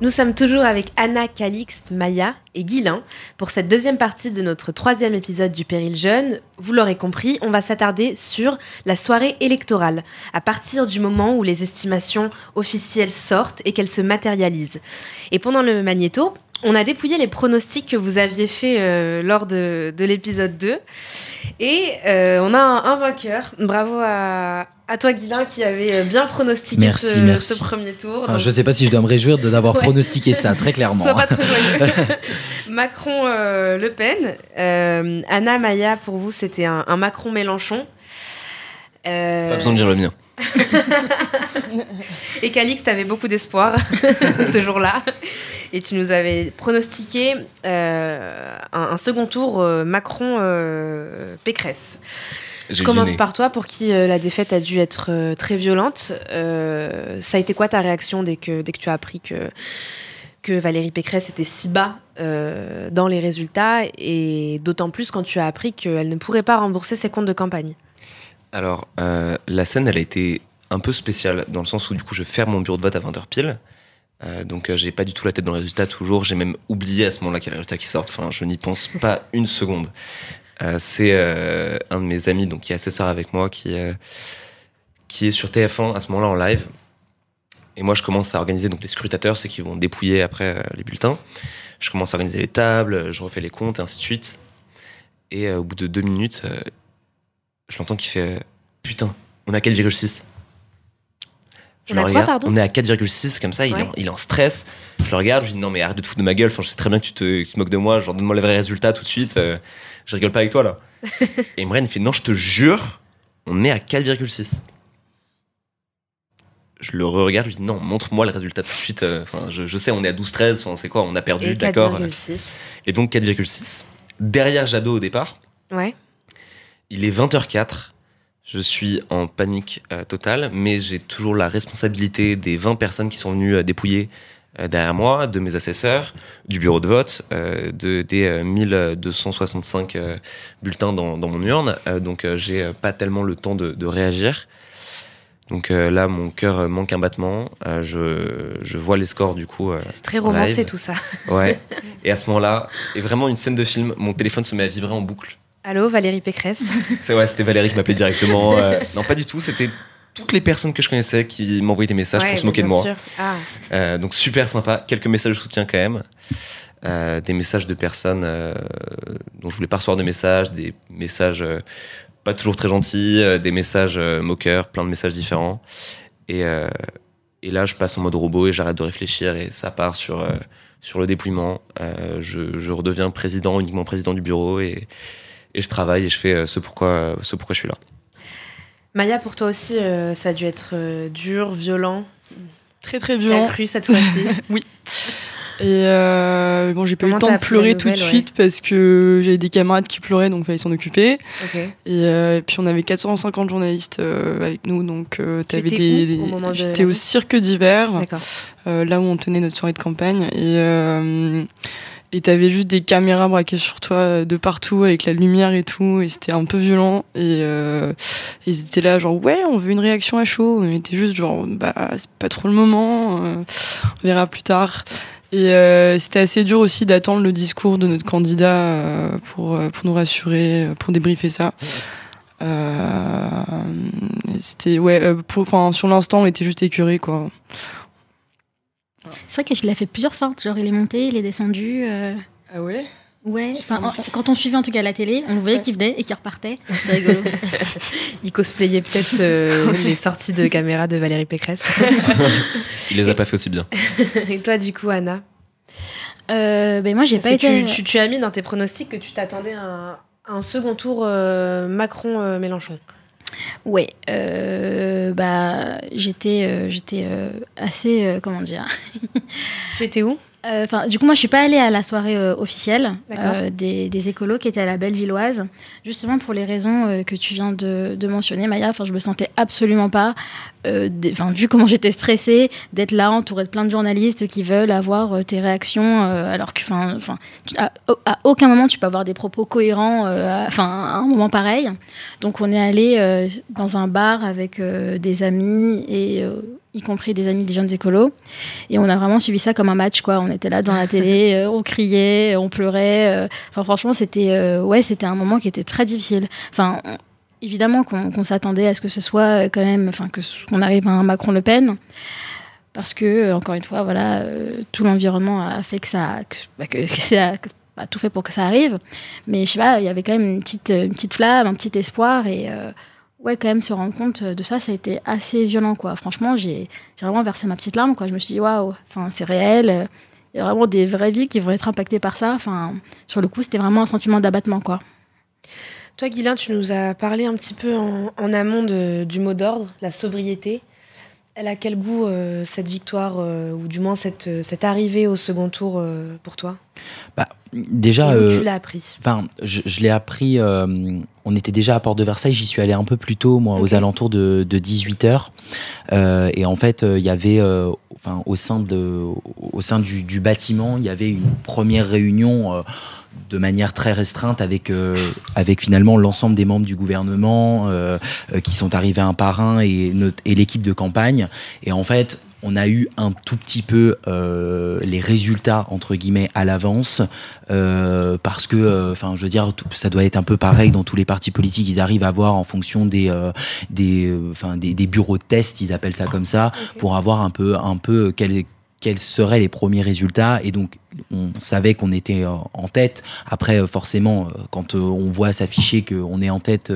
Nous sommes toujours avec Anna, Calixte, Maya et Guilin pour cette deuxième partie de notre troisième épisode du Péril Jeune. Vous l'aurez compris, on va s'attarder sur la soirée électorale, à partir du moment où les estimations officielles sortent et qu'elles se matérialisent. Et pendant le magnéto, on a dépouillé les pronostics que vous aviez faits euh, lors de, de l'épisode 2. Et euh, on a un, un vainqueur. Bravo à, à toi, Guilain, qui avait euh, bien pronostiqué Merci, ce, merci. ce premier tour. Enfin, Donc, je sais pas si je dois me réjouir de d'avoir Ouais. pronostiqué ça, très clairement. Sois pas trop joyeux. Macron, euh, Le Pen. Euh, Anna, Maya, pour vous, c'était un, un Macron-Mélenchon. Euh, Pas besoin de dire le mien. Et Calix, t'avais beaucoup d'espoir ce jour-là. Et tu nous avais pronostiqué euh, un, un second tour euh, Macron-Pécresse. Je commence par toi, pour qui la défaite a dû être très violente. Ça a été quoi ta réaction dès que, dès que tu as appris que, que Valérie Pécresse était si bas euh, dans les résultats et d'autant plus quand tu as appris qu'elle ne pourrait pas rembourser ses comptes de campagne Alors, euh, la scène, elle a été un peu spéciale, dans le sens où du coup, je ferme mon bureau de vote à 20h pile. Euh, donc, euh, j'ai pas du tout la tête dans les résultats toujours. J'ai même oublié à ce moment-là qu'il y a les résultats qui sortent. Enfin, je n'y pense pas une seconde. C'est un de mes amis, donc qui est assesseur avec moi, qui, qui est sur TF1 à ce moment-là en live. Et moi, je commence à organiser donc les scrutateurs, ceux qui vont dépouiller après euh, les bulletins. Je commence à organiser les tables, je refais les comptes, et ainsi de suite. Et euh, au bout de deux minutes, euh, je l'entends qui fait Putain, on a 4,6. Je On le a regarde, on est à 4,6 comme ça, il, est en, il est en stress. Je le regarde, je lui dis non mais arrête de te foutre de ma gueule, enfin, je sais très bien que tu te, que tu te moques de moi, genre donne-moi les vrais résultats tout de suite, je rigole pas avec toi là. Et Imran il fait non je te jure, on est à 4,6. Je le regarde, je lui dis non, montre-moi le résultat tout de suite, euh, enfin je, je sais on est à 12-13, enfin, c'est quoi, on a perdu, d'accord. 4,6. Et donc 4,6. Derrière Jadot au départ, Ouais. il est 20h04. Je suis en panique euh, totale, mais j'ai toujours la responsabilité des 20 personnes qui sont venues euh, dépouiller euh, derrière moi, de mes assesseurs, du bureau de vote, de, des euh, 1265 euh, bulletins dans, dans mon urne. Donc j'ai pas tellement le temps de, de réagir. Donc euh, là, mon cœur euh, manque un battement. Euh, je, je vois les scores du coup. euh, C'est très romancé live. tout ça. Ouais. Et à ce moment-là, et vraiment une scène de film, mon téléphone se met à vibrer en boucle. Allô, Valérie Pécresse C'est ouais, c'était Valérie qui m'appelait directement. non, pas du tout. C'était toutes les personnes que je connaissais qui m'envoyaient des messages Ouais, pour se moquer de moi. sûr. Ah. Donc super sympa. Quelques messages de soutien quand même. Des messages de personnes dont je voulais pas recevoir de messages, des messages pas toujours très gentils, euh, des messages euh, moqueurs, plein de messages différents. Et, euh, et là, je passe en mode robot et j'arrête de réfléchir et ça part sur euh, sur le dépouillement. Euh, je, je redeviens président, uniquement président du bureau et, et je travaille et je fais euh, ce pourquoi ce pourquoi je suis là. Maya, pour toi aussi, euh, ça a dû être euh, dur, violent. Très très violent. a cru cette fois-ci? Oui. Et euh, bon, j'ai pas eu le temps de pleurer tout de ouais. suite parce que j'avais des camarades qui pleuraient, donc fallait s'en occuper. Et, euh, et puis on avait 450 journalistes euh, avec nous, donc euh, t'avais des, de J'étais au cirque d'hiver, euh, là où on tenait notre soirée de campagne, et euh, et t'avais juste des caméras braquées sur toi de partout avec la lumière et tout, et c'était un peu violent. Et euh, ils étaient là genre ouais, on veut une réaction à chaud. On était juste genre bah c'est pas trop le moment, euh, on verra plus tard. Et euh, c'était assez dur aussi d'attendre le discours de notre candidat euh, pour, euh, pour nous rassurer, pour débriefer ça. c'était ouais, enfin sur l'instant on était juste écœurés quoi. C'est vrai que je l'ai fait plusieurs fois, genre il est monté, il est descendu. Ah ouais? Ouais, enfin, quand on suivait en tout cas la télé, on voyait qu'il venait et qu'il repartait. C'était rigolo. il cosplayait peut-être les sorties de caméra de Valérie Pécresse. il les a pas fait aussi bien. et toi, du coup, Anna? Euh, ben moi, j'ai pas été. Tu, tu, as mis dans tes pronostics que tu t'attendais à, un second tour euh, Macron-Mélenchon. Ouais, euh, bah j'étais j'étais assez comment dire? tu étais où? Euh, enfin, du coup, moi, je suis pas allée à la soirée euh, officielle euh, des, des, écolos qui étaient à la Bellevilloise, justement pour les raisons que tu viens de, de mentionner, Maya. Enfin, je me sentais absolument pas, enfin, vu comment j'étais stressée, d'être là entourée de plein de journalistes qui veulent avoir tes réactions, alors que, enfin, à, à, aucun moment tu peux avoir des propos cohérents, enfin, à un moment pareil. Donc, on est allé dans un bar avec des amis et y compris des amis des jeunes écolos. Et on a vraiment suivi ça comme un match, quoi. On était là dans la télé, euh, on criait, on pleurait. Euh. Enfin, franchement, c'était euh, ouais, c'était un moment qui était très difficile. Enfin, évidemment qu'on s'attendait à ce que ce soit quand même, enfin, que qu'on arrive à un Macron-Le Pen. Parce que, encore une fois, voilà, tout l'environnement a fait que ça, que, bah, que, ça a tout fait pour que ça arrive. Mais je sais pas, il y avait quand même une petite, une petite flamme, un petit espoir et ouais, quand même se rendre compte de ça, ça a été assez violent, quoi. Franchement, j'ai vraiment versé ma petite larme, quoi. Je me suis dit, waouh, enfin, c'est réel. Il y a vraiment des vraies vies qui vont être impactées par ça. Enfin, sur le coup, c'était vraiment un sentiment d'abattement, quoi. Toi, Guilain, tu nous as parlé un petit peu en, amont du mot d'ordre, la sobriété. Elle a quel goût euh, cette victoire, euh, ou du moins cette, cette arrivée au second tour euh, pour toi? Bah, Déjà. tu l'as appris? Enfin, je, je l'ai appris. on était déjà à Porte de Versailles. J'y suis allé un peu plus tôt, moi, aux alentours de, de 18 h et en fait, il y avait, enfin, au sein de, au sein du, du, bâtiment, il y avait une première réunion de manière très restreinte avec euh, avec finalement l'ensemble des membres du gouvernement euh, euh, qui sont arrivés un par un et, et l'équipe de campagne. Et en fait on a eu un tout petit peu les résultats entre guillemets à l'avance parce que enfin je veux dire ça doit être un peu pareil dans tous les partis politiques. Ils arrivent à voir en fonction des des des, bureaux de test ils appellent ça comme ça pour avoir un peu un peu quels seraient les premiers résultats et donc on savait qu'on était euh, en tête. Après, euh, forcément, euh, quand on voit s'afficher qu'on est en tête,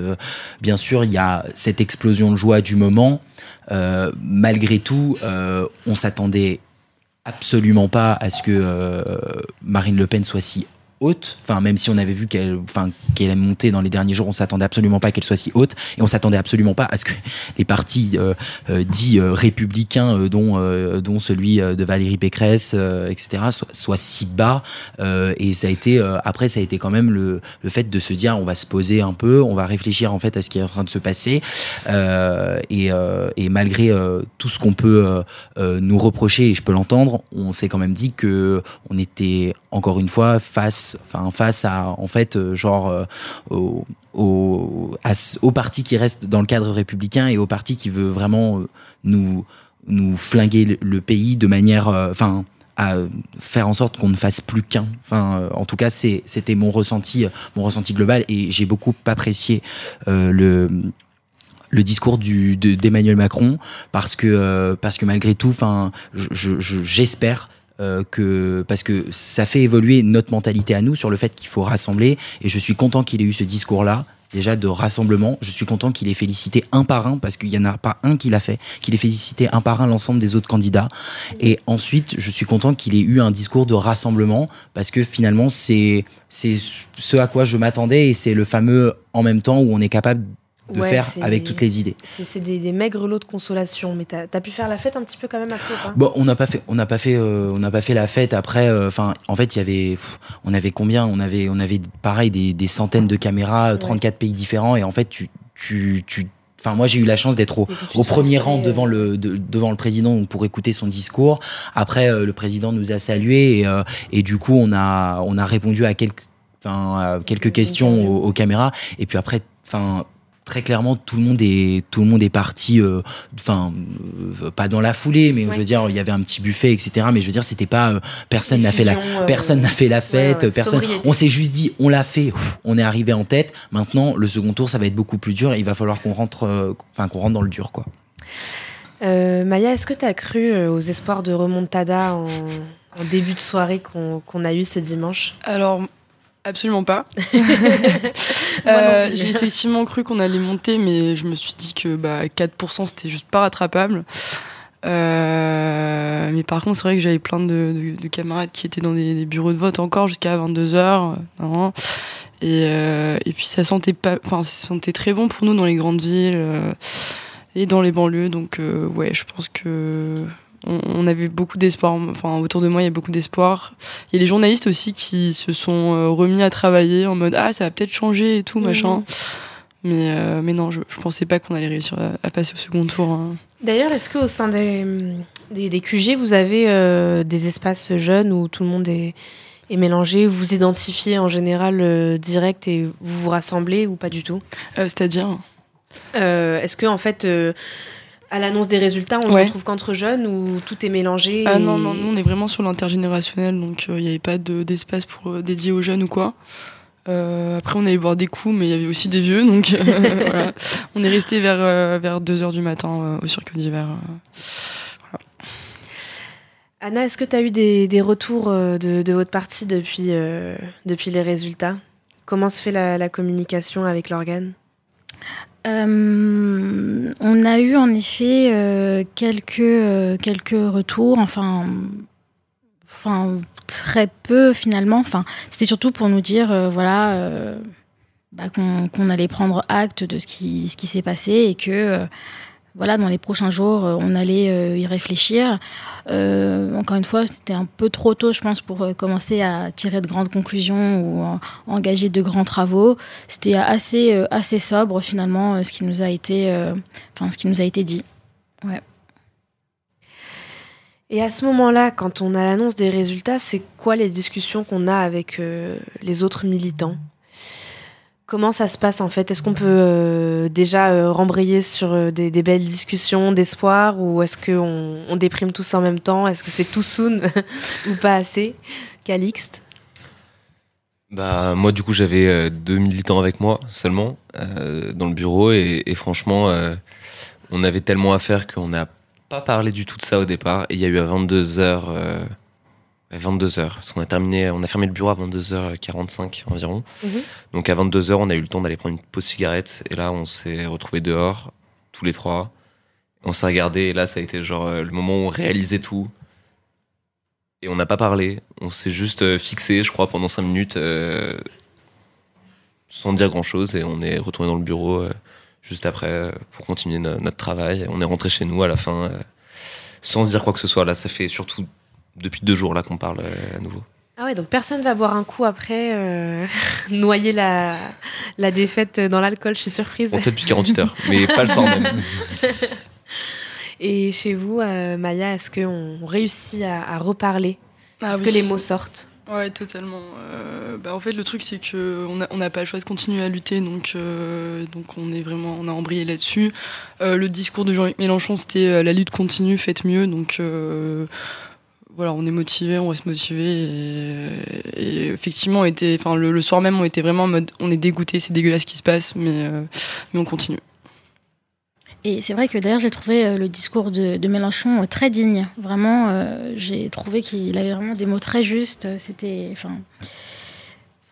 bien sûr, il y a cette explosion de joie du moment. malgré tout, on s'attendait absolument pas à ce que Marine Le Pen soit si haute. Enfin, même si on avait vu qu'elle, enfin, qu'elle est montée dans les derniers jours, on s'attendait absolument pas qu'elle soit si haute, et on s'attendait absolument pas à ce que les partis euh, euh, dits euh, républicains, dont dont celui de Valérie Pécresse, etc., soient, si bas. et ça a été après, ça a été quand même le, le fait de se dire, on va se poser un peu, on va réfléchir en fait à ce qui est en train de se passer, et, et malgré tout ce qu'on peut nous reprocher, et je peux l'entendre, on s'est quand même dit que on était encore une fois face enfin face à en fait euh, genre euh, au, parti qui reste dans le cadre républicain et au parti qui veut vraiment euh, nous nous flinguer le, pays de manière enfin à faire en sorte qu'on ne fasse plus qu'un. Enfin, en tout cas, c'était mon ressenti, mon ressenti global, et j'ai beaucoup apprécié le le discours d'Emmanuel Macron parce que parce que malgré tout, enfin, j'espère euh, que parce que ça fait évoluer notre mentalité à nous sur le fait qu'il faut rassembler. Et je suis content qu'il ait eu ce discours-là déjà de rassemblement. Je suis content qu'il ait félicité un par un, parce qu'il n'y en a pas un qui l'a fait, qu'il ait félicité un par un l'ensemble des autres candidats. Et ensuite, je suis content qu'il ait eu un discours de rassemblement, parce que finalement, c'est ce à quoi je m'attendais, et c'est le fameux en même temps où on est capable de faire avec toutes les idées. C'est des, des, maigres lots de consolation, mais t'as as pu faire la fête un petit peu quand même après pas? Bon, on n'a pas fait, on n'a pas fait, euh, on n'a pas fait la fête après. Euh, enfin, en fait, il y avait, on avait combien? On avait, on avait pareil des, des centaines de caméras, 34 pays différents, et en fait, tu, tu, tu Enfin, moi, j'ai eu la chance d'être au, au premier rang devant le devant le président pour écouter son discours. Après, euh, le président nous a salués et, et du coup, on a on a répondu à quelques enfin quelques questions aux, aux caméras. Et puis après, enfin très clairement tout le monde est tout le monde est parti euh, enfin euh, pas dans la foulée mais Ouais. je veux dire il y avait un petit buffet etc mais je veux dire c'était pas euh, personne n'a fait la euh, personne n'a fait la fête ouais, ouais, personne sobriété. on s'est juste dit on l'a fait on est arrivé en tête maintenant le second tour ça va être beaucoup plus dur il va falloir qu'on rentre euh, enfin qu'on rentre dans le dur quoi Euh, Maya, est-ce que tu as cru aux espoirs de remontada en, en début de soirée qu'on qu'on a eu ce dimanche? Alors, absolument pas. Euh. J'ai effectivement cru qu'on allait monter, mais je me suis dit que bah, 4% c'était juste pas rattrapable. Euh, mais par contre, c'est vrai que j'avais plein de, de- de camarades qui étaient dans des, des bureaux de vote encore jusqu'à 22h. Et, euh, et puis ça sentait, pas, enfin, ça sentait très bon pour nous dans les grandes villes et dans les banlieues. Donc, ouais, je pense que on, on avait beaucoup d'espoir. Enfin, autour de moi, il y a beaucoup d'espoir. Il y a les journalistes aussi qui se sont euh, remis à travailler en mode Ah, ça va peut-être changer et tout, Mhm. machin. Mais, euh, mais non, je, je pensais pas qu'on allait réussir à, à passer au second tour. hein. D'ailleurs, est-ce qu'au sein des, des, des QG, vous avez euh, des espaces jeunes où tout le monde est, est mélangé, où vous identifiez en général euh, direct et vous vous rassemblez ou pas du tout? C'est-à-dire? Est-ce que en fait, à l'annonce des résultats, on Ouais. se retrouve qu'entre jeunes ou tout est mélangé Ah et- non, non, nous on est vraiment sur l'intergénérationnel, donc euh, il n'y avait pas de- d'espace pour euh, dédié aux jeunes ou quoi. Euh, après, on allait boire des coups, mais il y avait aussi des vieux, donc voilà. On est resté vers, euh, vers 2h du matin au circuit d'hiver. euh. Anna, est-ce que tu as eu des, des retours de, de votre partie depuis, depuis les résultats? Comment se fait la, la communication avec l'organe? Euh, on a eu en effet euh, quelques, euh, quelques retours, enfin, très peu finalement. C'était surtout pour nous dire, voilà, bah, qu'on allait prendre acte de ce qui, s'est passé et que, voilà, dans les prochains jours, euh, on allait euh, y réfléchir. Euh, encore une fois, c'était un peu trop tôt, je pense, pour commencer à tirer de grandes conclusions ou engager de grands travaux. C'était assez, assez sobre finalement ce qui nous a été, ce qui nous a été dit. Ouais. Et à ce moment-là, quand on a l'annonce des résultats, c'est quoi les discussions qu'on a avec les autres militants? Comment ça se passe en fait? Est-ce qu'on peut euh, déjà euh, rembrayer sur euh, des, belles discussions d'espoir ou est-ce qu'on on déprime tous en même temps? Est-ce que c'est tout soon ou pas assez? Calixte? Bah moi du coup j'avais deux militants avec moi seulement dans le bureau et, franchement on avait tellement à faire qu'on n'a pas parlé du tout de ça au départ il y a eu à 22h euh, 22h parce qu'on a terminé on a fermé le bureau à 22h45 environ. Mhm. Donc à 22h on a eu le temps d'aller prendre une pause cigarette et là on s'est retrouvés dehors tous les trois. On s'est regardé et là ça a été genre euh, le moment où on réalisait tout. Et on n'a pas parlé, on s'est juste euh, fixé, je crois, pendant 5 minutes, euh, sans dire grand chose, et on est retourné dans le bureau euh, juste après pour continuer no- notre travail. On est rentré chez nous à la fin, euh, sans se dire quoi que ce soit. Là, ça fait surtout depuis deux jours là qu'on parle euh, à nouveau. Ah ouais, donc personne va boire un coup après, euh, noyer la, la défaite dans l'alcool, je suis surprise. On fait depuis 48 heures, mais pas le soir même. Et chez vous, euh, Maya, est-ce qu'on réussit à, à reparler Ah Est-ce oui. que les mots sortent Ouais, totalement. Euh, bah, en fait, le truc, c'est que on n'a on n'a pas le choix de continuer à lutter, donc, euh, donc on est vraiment, on a embrayé là-dessus. Euh, le discours de Jean-Luc Mélenchon, c'était euh, la lutte continue, faites mieux. Donc euh, voilà, on est motivé, on reste motivé. Et, et effectivement, on était, enfin, le, soir même, on était vraiment en mode, on est dégoûté, c'est dégueulasse ce qui se passe, mais, euh, mais on continue. Et c'est vrai que d'ailleurs, j'ai trouvé euh, le discours de, Mélenchon euh, très digne. Vraiment, j'ai trouvé qu'il avait vraiment des mots très justes. C'était. Enfin.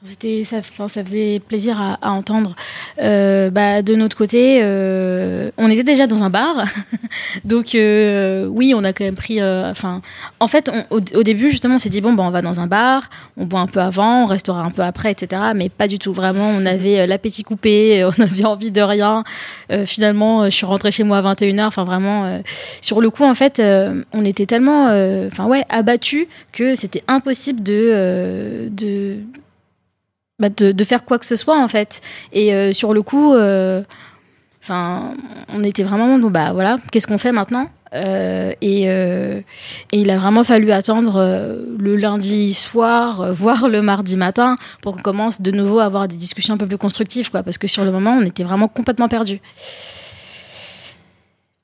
C'était, ça, faisait plaisir à, entendre. Euh, bah, de notre côté, euh, on était déjà dans un bar, donc euh, oui, on a quand même pris. Enfin, en fait, au, début, justement, on s'est dit bon, bah, on va dans un bar, on boit un peu avant, on restera un peu après, etc. Mais pas du tout. Vraiment, on avait l'appétit coupé, on avait envie de rien. Finalement, je suis rentrée chez moi à 21h. Enfin, vraiment, sur le coup, en fait, on était tellement, enfin ouais, abattus que c'était impossible de bah, de, faire quoi que ce soit en fait. Et euh, sur le coup, euh, enfin, on était vraiment bon bah voilà, qu'est-ce qu'on fait maintenant Euh, et, et, il a vraiment fallu attendre le lundi soir, voire le mardi matin, pour qu'on commence de nouveau à avoir des discussions un peu plus constructives, quoi, parce que sur le moment, on était vraiment complètement perdus.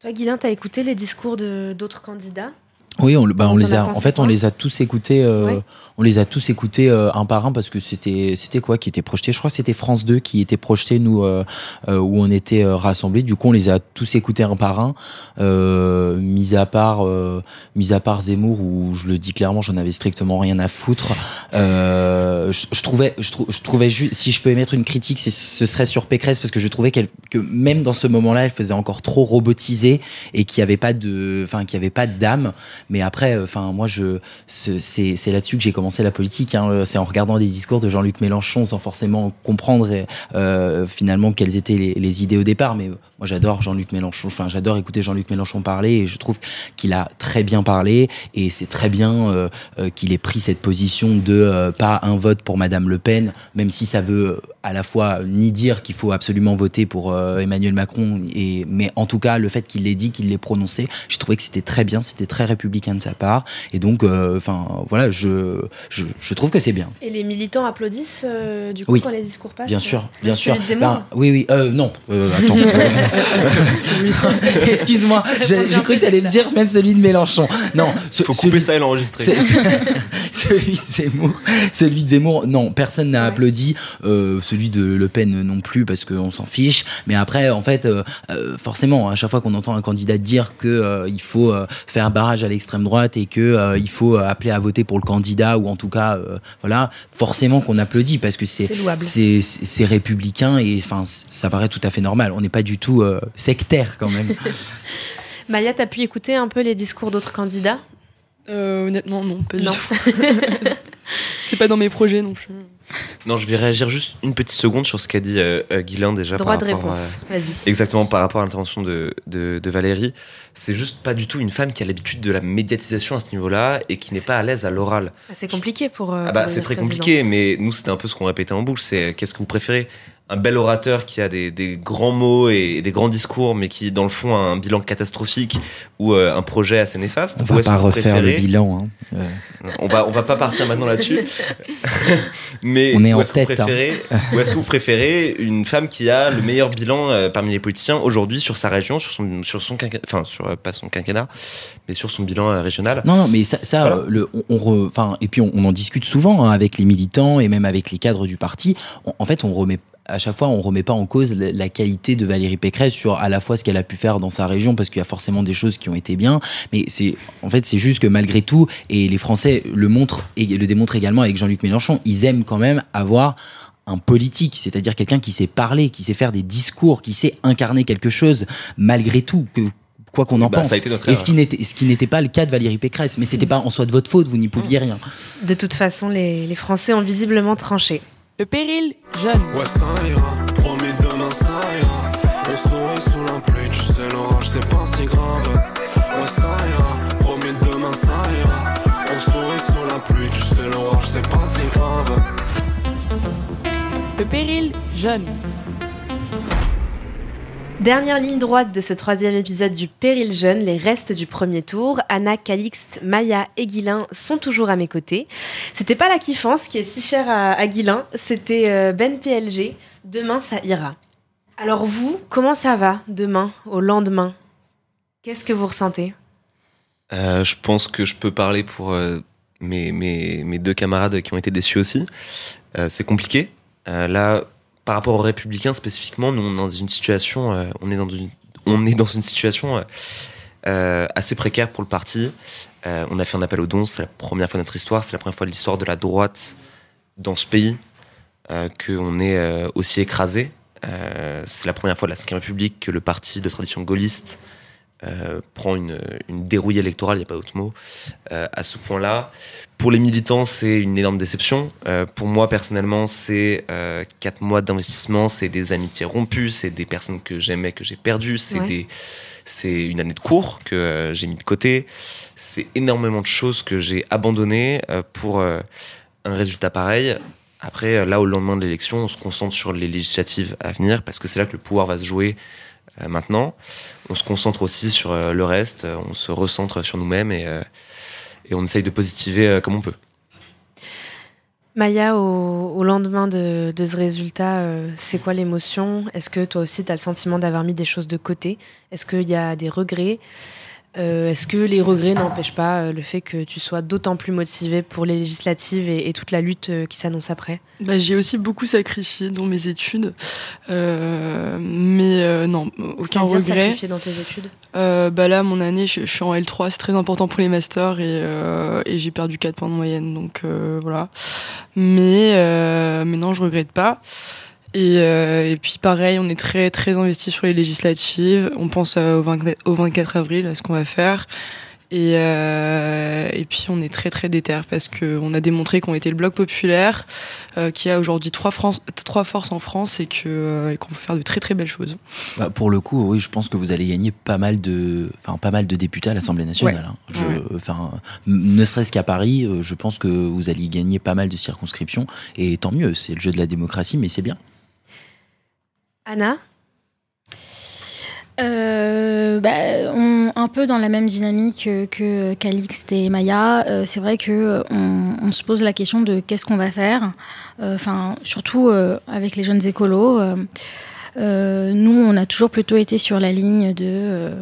Toi, Guilain, tu as écouté les discours d'autres candidats? Oui, on, bah, on les a. En fait, on les a tous écoutés. Euh, ouais. On les a tous écoutés euh, un par un parce que c'était c'était quoi qui était projeté? Je crois que c'était France 2 qui était projeté nous euh, où on était rassemblés. Du coup, on les a tous écoutés un par un. mis à part mis à part Zemmour où je le dis clairement, j'en avais strictement rien à foutre. Je, je, trouvais je, trou, je trouvais juste si je peux émettre une critique, ce serait sur Pécresse parce que je trouvais qu'elle que même dans ce moment-là, elle faisait encore trop robotiser et qu'il n'y avait pas de enfin qu'il y avait pas d'âme. Mais après, enfin, moi, je, c'est, là-dessus que j'ai commencé la politique. Hein. C'est en regardant des discours de Jean-Luc Mélenchon sans forcément comprendre euh, finalement quelles étaient les, les, idées au départ. Mais moi, j'adore Jean-Luc Mélenchon. Enfin, j'adore écouter Jean-Luc Mélenchon parler et je trouve qu'il a très bien parlé et c'est très bien euh, euh, qu'il ait pris cette position de euh, pas un vote pour Madame Le Pen, même si ça veut à la fois ni dire qu'il faut absolument voter pour Emmanuel Macron, et, mais en tout cas, le fait qu'il l'ait dit, qu'il l'ait prononcé, j'ai trouvé que c'était très bien, c'était très républicain de sa part. Et donc, enfin, euh, voilà, je, je, je, trouve que c'est bien. Et les militants applaudissent euh, du coup oui. quand les discours passent Bien sûr, bien sûr. Ben, oui, oui. Euh, non, attends. Excuse-moi, j'ai cru que tu allais me dire même celui de Mélenchon. Non, ce, faut couper celui, ça et l'enregistrer. celui de Zemmour, celui de Zemmour, non, personne n'a ouais. applaudi. celui de Le Pen non plus parce qu'on s'en fiche. Mais après, en fait, forcément, à chaque fois qu'on entend un candidat dire que il faut faire barrage à l'extrême droite et que euh, il faut appeler à voter pour le candidat ou en tout cas euh, voilà forcément qu'on applaudit parce que c'est c'est républicain et enfin ça paraît tout à fait normal on n'est pas du tout euh, sectaire quand même Maya t'as pu écouter un peu les discours d'autres candidats? Honnêtement non pas du tout c'est pas dans mes projets non plus non, je vais réagir juste une petite seconde sur ce qu'a dit euh, Guilain déjà. Droit par de rapport réponse, vas-y. Exactement, par rapport à l'intervention de, de, de, Valérie. C'est juste pas du tout une femme qui a l'habitude de la médiatisation à ce niveau-là et qui n'est pas à l'aise à l'oral. Ah, c'est compliqué pour. Euh, ah bah, c'est très compliqué, mais nous, c'était un peu ce qu'on répétait en boucle c'est qu'est-ce que vous préférez? Un bel orateur qui a des, des, grands mots et des grands discours, mais qui, dans le fond, a un bilan catastrophique ou euh, un projet assez néfaste. On va pas refaire le bilan. Hein. Euh. On va, on va pas partir maintenant là-dessus. mais on est où est-ce. Que vous préférez, hein. où est-ce que vous préférez une femme qui a le meilleur bilan euh, parmi les politiciens aujourd'hui sur sa région, sur son, sur son quinquennat, enfin, sur, pas son quinquennat, mais sur son bilan régional? Non, non, mais ça, ça voilà. le, on, on re, et puis on, on, en discute souvent hein, avec les militants et même avec les cadres du parti. En fait, on remet à chaque fois, on remet pas en cause la, qualité de Valérie Pécresse sur à la fois ce qu'elle a pu faire dans sa région, parce qu'il y a forcément des choses qui ont été bien, mais c'est en fait c'est juste que malgré tout, et les Français le montrent et le démontrent également avec Jean-Luc Mélenchon, ils aiment quand même avoir un politique, c'est-à-dire quelqu'un qui sait parler, qui sait faire des discours, qui sait incarner quelque chose malgré tout, que, quoi qu'on en bah, pense. Ça a été notre et ce qui n'était ce qui n'était pas le cas de Valérie Pécresse, mais c'était pas en soi de votre faute, vous n'y pouviez rien. De toute façon, les, les Français ont visiblement tranché. Le péril jeune. Ouais, ça ira, promis demain ça ira. On sourit sous la pluie, tu sais, l'orage c'est pas si grave. Ouais, ça ira, promis demain ça ira. On sourit sous la pluie, tu sais, l'orage c'est pas si grave. Le péril jeune. Dernière ligne droite de ce troisième épisode du Péril Jeune, les restes du premier tour. Anna, Calixte, Maya et Guilin sont toujours à mes côtés. C'était pas la kiffance qui est si chère à, à c'était Ben PLG. Demain, ça ira. Alors vous, comment ça va demain, au lendemain? Qu'est-ce que vous ressentez? Euh, Je pense que je peux parler pour euh, mes, deux camarades qui ont été déçus aussi. Euh, C'est compliqué. là, par rapport aux républicains spécifiquement, nous on est dans une situation, euh, on est dans une, on est dans une situation euh, assez précaire pour le parti. Euh, on a fait un appel aux dons, c'est la première fois de notre histoire, c'est la première fois de l'histoire de la droite dans ce pays qu'on est aussi écrasé. c'est la première fois de la Ve République que le parti de tradition gaulliste euh, prend une, une, dérouille électorale, il n'y a pas d'autre mot, euh, à ce point-là. Pour les militants, c'est une énorme déception. Euh, pour moi, personnellement, c'est quatre mois d'investissement, c'est des amitiés rompues, c'est des personnes que j'aimais, que j'ai perdues, c'est ouais. des c'est une année de cours que j'ai mis de côté. C'est énormément de choses que j'ai abandonnées pour un résultat pareil. Après, là, au lendemain de l'élection, on se concentre sur les législatives à venir parce que c'est là que le pouvoir va se jouer maintenant. On se concentre aussi sur euh, le reste, euh, on se recentre sur nous-mêmes et, euh, on essaye de positiver euh, comme on peut. Maya, au, lendemain de, de ce résultat, euh, c'est quoi l'émotion? Est-ce que toi aussi, tu as le sentiment d'avoir mis des choses de côté? Est-ce qu'il y a des regrets? Euh, Est-ce que les regrets n'empêchent pas euh, le fait que tu sois d'autant plus motivé pour les législatives et, et toute la lutte euh, qui s'annonce après? Bah, j'ai aussi beaucoup sacrifié dans mes études, Euh, mais euh, non, aucun regret. sacrifier dans tes études? Bah là, mon année, je, je suis en L3, c'est très important pour les masters et, et j'ai perdu 4 points de moyenne, donc voilà. Mais, mais non, je regrette pas. Et, euh, et puis pareil, on est très très investi sur les législatives. On pense euh, au, 20 au 24 avril à ce qu'on va faire. Et, euh, et puis on est très très déter parce qu'on a démontré qu'on était le bloc populaire, qui a aujourd'hui trois, France- trois forces en France et qu'on peut faire de très très belles choses. Bah, pour le coup, oui, je pense que vous allez gagner pas mal de, enfin, pas mal de députés à l'Assemblée nationale. Ouais. hein. Je, Ouais. ne serait-ce qu'à Paris, je pense que vous allez gagner pas mal de circonscriptions. Et tant mieux, c'est le jeu de la démocratie, mais c'est bien. Anna Euh, bah, on, un peu dans la même dynamique que, Calixte et Maya. Euh, c'est vrai que euh, on, on se pose la question de qu'est-ce qu'on va faire. Euh, Enfin, surtout avec les jeunes écolos. Nous, on a toujours plutôt été sur la ligne de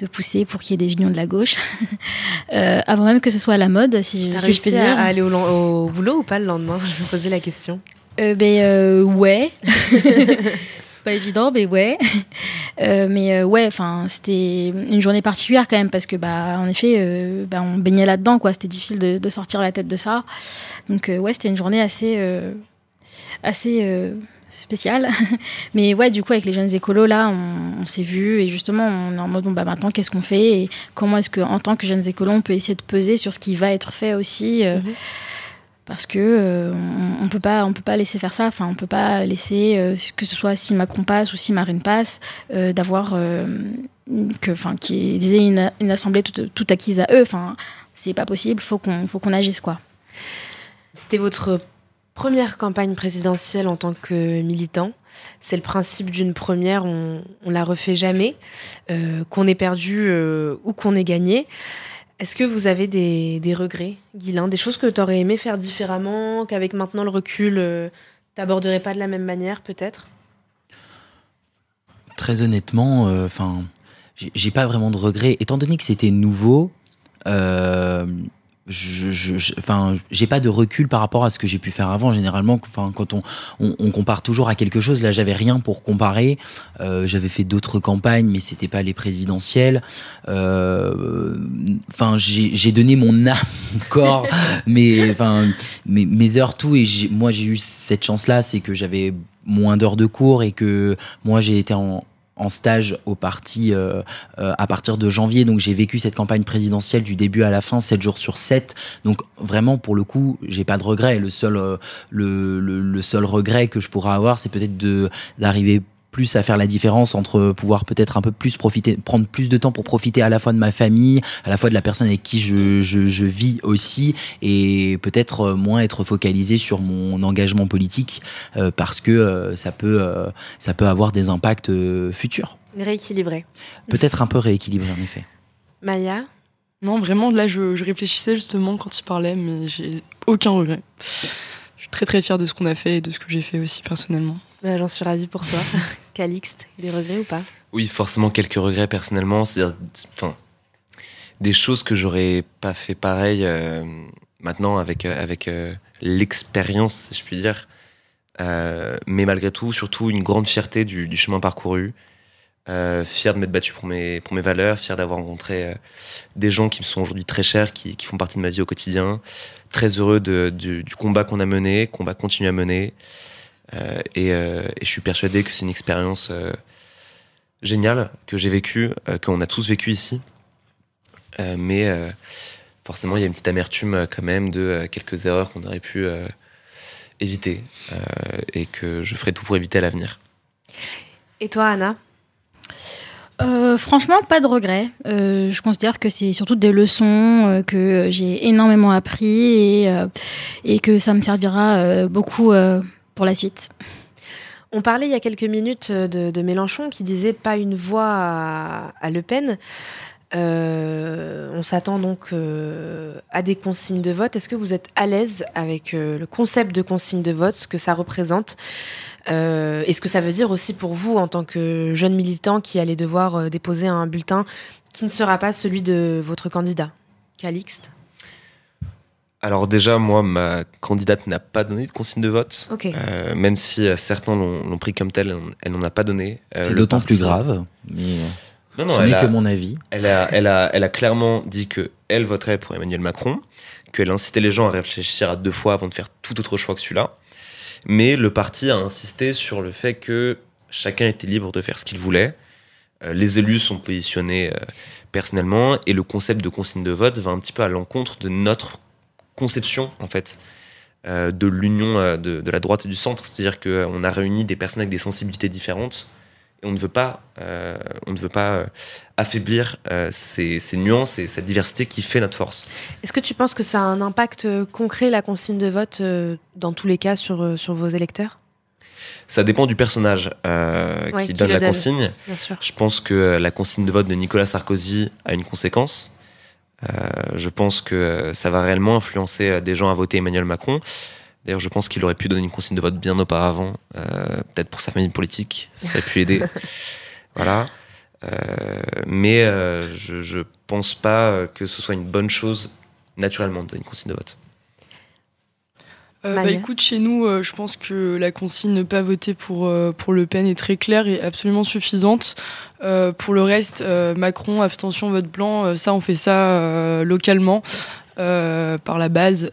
de pousser pour qu'il y ait des unions de la gauche, avant même que ce soit à la mode, si je, si je peux dire. à aller au, boulot ou pas le lendemain? Je me posais la question. Ben ouais. Pas évident, mais ouais. Euh, mais euh, ouais, enfin, c'était une journée particulière quand même parce que bah en effet, euh, bah, on baignait là-dedans quoi. C'était difficile de, sortir la tête de ça. Donc ouais, c'était une journée assez assez spéciale. mais ouais, du coup avec les jeunes écolos là, on, s'est vu et justement on est en mode bon bah maintenant qu'est-ce qu'on fait et comment est-ce que en tant que jeunes écolos on peut essayer de peser sur ce qui va être fait aussi. euh, parce que euh, on, peut pas on peut pas laisser faire ça. Enfin on peut pas laisser euh, que ce soit si Macron passe ou si Marine passe euh, d'avoir euh, enfin qui disait une, assemblée toute, acquise à eux. Enfin c'est pas possible. Faut qu'on faut qu'on agisse quoi. C'était votre première campagne présidentielle en tant que militant. C'est le principe d'une première, on, on la refait jamais, euh, qu'on ait perdu ou qu'on ait gagné. Est-ce que vous avez des, regrets, Guilain, des choses que tu aurais aimé faire différemment, qu'avec maintenant le recul, euh, t'aborderais pas de la même manière, peut-être? Très honnêtement, euh, enfin, j'ai pas vraiment de regrets. Étant donné que c'était nouveau, euh, je, je, je- enfin, j'ai pas de recul par rapport à ce que j'ai pu faire avant. Généralement, enfin, quand on, on, on compare toujours à quelque chose, là, j'avais rien pour comparer. Euh, j'avais fait d'autres campagnes, mais c'était pas les présidentielles. Euh, Enfin, j'ai donné mon âme, mon corps, mes, enfin, mes, mes heures, tout. Et moi, j'ai eu cette chance-là, c'est que j'avais moins d'heures de cours et que moi, j'ai été en en stage au parti euh, euh, à partir de janvier. Donc j'ai vécu cette campagne présidentielle du début à la fin, 7 jours sur 7. Donc vraiment, pour le coup, j'ai pas de regret. Le seul, euh, le, le, le seul regret que je pourrais avoir, c'est peut-être de d'arriver plus à faire la différence entre pouvoir peut-être un peu plus profiter, prendre plus de temps pour profiter à la fois de ma famille, à la fois de la personne avec qui je, je, je vis aussi, et peut-être euh, moins être focalisé sur mon engagement politique euh, parce que euh, ça peut euh, ça peut avoir des impacts euh, futurs. Rééquilibré. Peut-être un peu rééquilibré en effet. Maya? Non, vraiment, là, je, je réfléchissais justement quand il parlait, mais j'ai aucun regret. Je suis très très fière de ce qu'on a fait et de ce que j'ai fait aussi personnellement. Bah, J'en suis ravie pour toi. Calixte, des regrets ou pas? Oui, forcément quelques regrets personnellement, c'est-à-dire enfin, des choses que j'aurais pas fait pareil euh, maintenant avec euh, avec euh, l'expérience, si je puis dire. Euh, mais malgré tout, surtout une grande fierté du, du chemin parcouru. Fier de m'être battu pour mes pour mes valeurs, fier d'avoir rencontré des gens qui me sont aujourd'hui très chers, qui, qui font partie de ma vie au quotidien. Très heureux de, du, du combat qu'on a mené, qu'on va continuer à mener. Euh, et, euh, et je suis persuadé que c'est une expérience euh, géniale que j'ai vécue, euh, qu'on a tous vécu ici. Euh, mais euh, forcément, il y a une petite amertume quand même de euh, quelques erreurs qu'on aurait pu euh, éviter euh, et que je ferai tout pour éviter à l'avenir. Et toi, Anna? Euh, franchement, pas de regret. Euh, je considère que c'est surtout des leçons euh, que j'ai énormément appris et, euh, et que ça me servira euh, beaucoup euh, pour la suite. On parlait il y a quelques minutes de, Mélenchon qui disait pas une voix à, Le Pen. Euh, on s'attend donc euh, à des consignes de vote. Est-ce que vous êtes à l'aise avec euh, le concept de consigne de vote, ce que ça représente? Et ce que ça veut dire aussi pour vous en tant que jeune militant qui allait devoir déposer un bulletin qui ne sera pas celui de votre candidat Calixte? Alors déjà, moi, ma candidate n'a pas donné de consigne de vote. Euh, même si euh, certains l'ont pris comme tel, elle- n'en a pas donné. Euh, C'est le d'autant parti- plus grave. Mais Non, non, ce elle n'est a- que mon avis. Elle a, elle, a, elle a clairement dit que elle voterait pour Emmanuel Macron, qu'elle incitait les gens à réfléchir à deux fois avant de faire tout autre choix que celui-là. Mais le parti a insisté sur le fait que chacun était libre de faire ce qu'il voulait. Euh, les élus sont positionnés euh, personnellement et le concept de consigne de vote va un petit peu à l'encontre de notre conception en fait euh, de l'union euh, de, de la droite et du centre. C'est-à-dire qu'on a réuni des personnes avec des sensibilités différentes et on ne veut pas, euh, on ne veut pas euh, affaiblir euh, ces, ces nuances et cette diversité qui fait notre force. Est-ce que tu penses que ça a un impact euh, concret, la consigne de vote, euh, dans tous les cas, sur, euh, sur vos électeurs? Ça dépend du personnage euh, Ouais, qui, qui donne la donne, consigne. Je pense que euh, la consigne de vote de Nicolas Sarkozy a une conséquence. Euh, je pense que euh, ça va réellement influencer euh, des gens à voter Emmanuel Macron. D'ailleurs, je pense qu'il aurait pu donner une consigne de vote bien auparavant, peut-être pour sa famille politique, ça aurait pu aider. voilà. Mais je, je pense pas que ce soit une bonne chose naturellement de donner une consigne de vote. Euh, bah, écoute, chez nous, euh, je pense que la consigne ne pas voter pour, euh, pour Le Pen est très claire et absolument suffisante. Euh, pour le reste, Macron, abstention, vote blanc, ça, on fait ça euh, localement. Euh, par la base.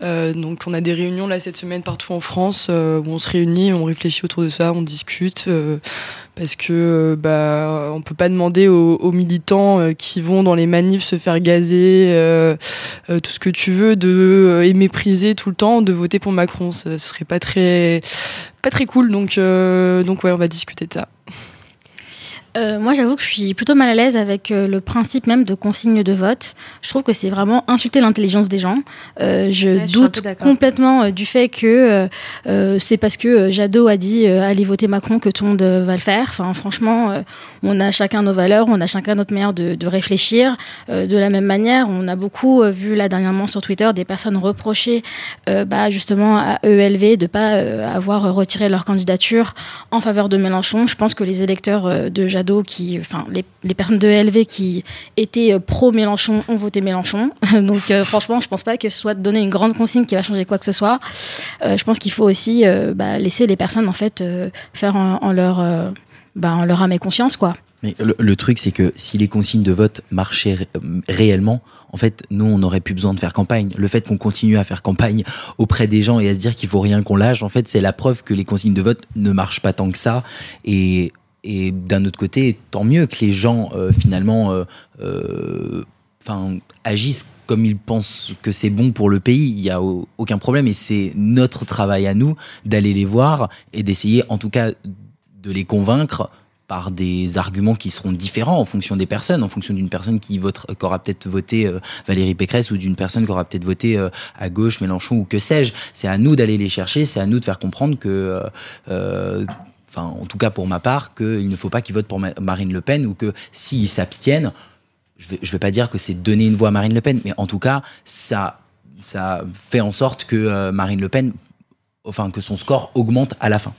Euh, donc on a des réunions là cette semaine partout en France euh, où on se réunit, on réfléchit autour de ça, on discute parce que bah on peut pas demander aux, militants qui vont dans les manifs se faire gazer tout ce que tu veux de et mépriser tout le temps de voter pour Macron, ce, ce serait pas très pas très cool donc euh, donc ouais on va discuter de ça. Euh, moi, j'avoue que je suis plutôt mal à l'aise avec euh, le principe même de consigne de vote. Je trouve que c'est vraiment insulter l'intelligence des gens. Euh, je Ouais, doute complètement du fait que c'est parce que Jadot a dit allez voter Macron que tout le monde va le faire. Enfin, franchement, on a chacun nos valeurs, on a chacun notre manière de, de réfléchir. De la même manière, on a beaucoup vu là dernièrement sur Twitter des personnes reprocher bah, justement à ELV de pas euh, avoir retiré leur candidature en faveur de Mélenchon. Je pense que les électeurs de Jadot, qui, enfin les, personnes de ELV qui étaient euh, pro Mélenchon ont voté Mélenchon. Donc euh, franchement, je pense pas que ce soit de donner une grande consigne qui va changer quoi que ce soit. Euh, je pense qu'il faut aussi bah, laisser les personnes en fait faire en, leur bah, en leur âme et conscience quoi. Mais le, truc, c'est que si les consignes de vote marchaient ré- réellement, en fait, nous, on n'aurait plus besoin de faire campagne. Le fait qu'on continue à faire campagne auprès des gens et à se dire qu'il faut rien qu'on lâche, en fait, c'est la preuve que les consignes de vote ne marchent pas tant que ça. Et, et d'un autre côté, tant mieux que les gens, euh, finalement, euh, euh, agissent comme ils pensent que c'est bon pour le pays. Il n'y a au- aucun problème. Et c'est notre travail à nous d'aller les voir et d'essayer, en tout cas, de les convaincre par des arguments qui seront différents en fonction des personnes, en fonction d'une personne qui, aura peut-être voté euh, Valérie Pécresse ou d'une personne qui aura peut-être voté à gauche Mélenchon ou que sais-je. C'est à nous d'aller les chercher, c'est à nous de faire comprendre que, en tout cas pour ma part, qu'il ne faut pas qu'ils votent pour Ma- Marine Le Pen ou que s'ils s'abstiennent, je je vais pas dire que c'est donner une voix à Marine Le Pen, mais en tout cas, ça, ça fait en sorte que euh, Marine Le Pen, enfin, que son score augmente à la fin.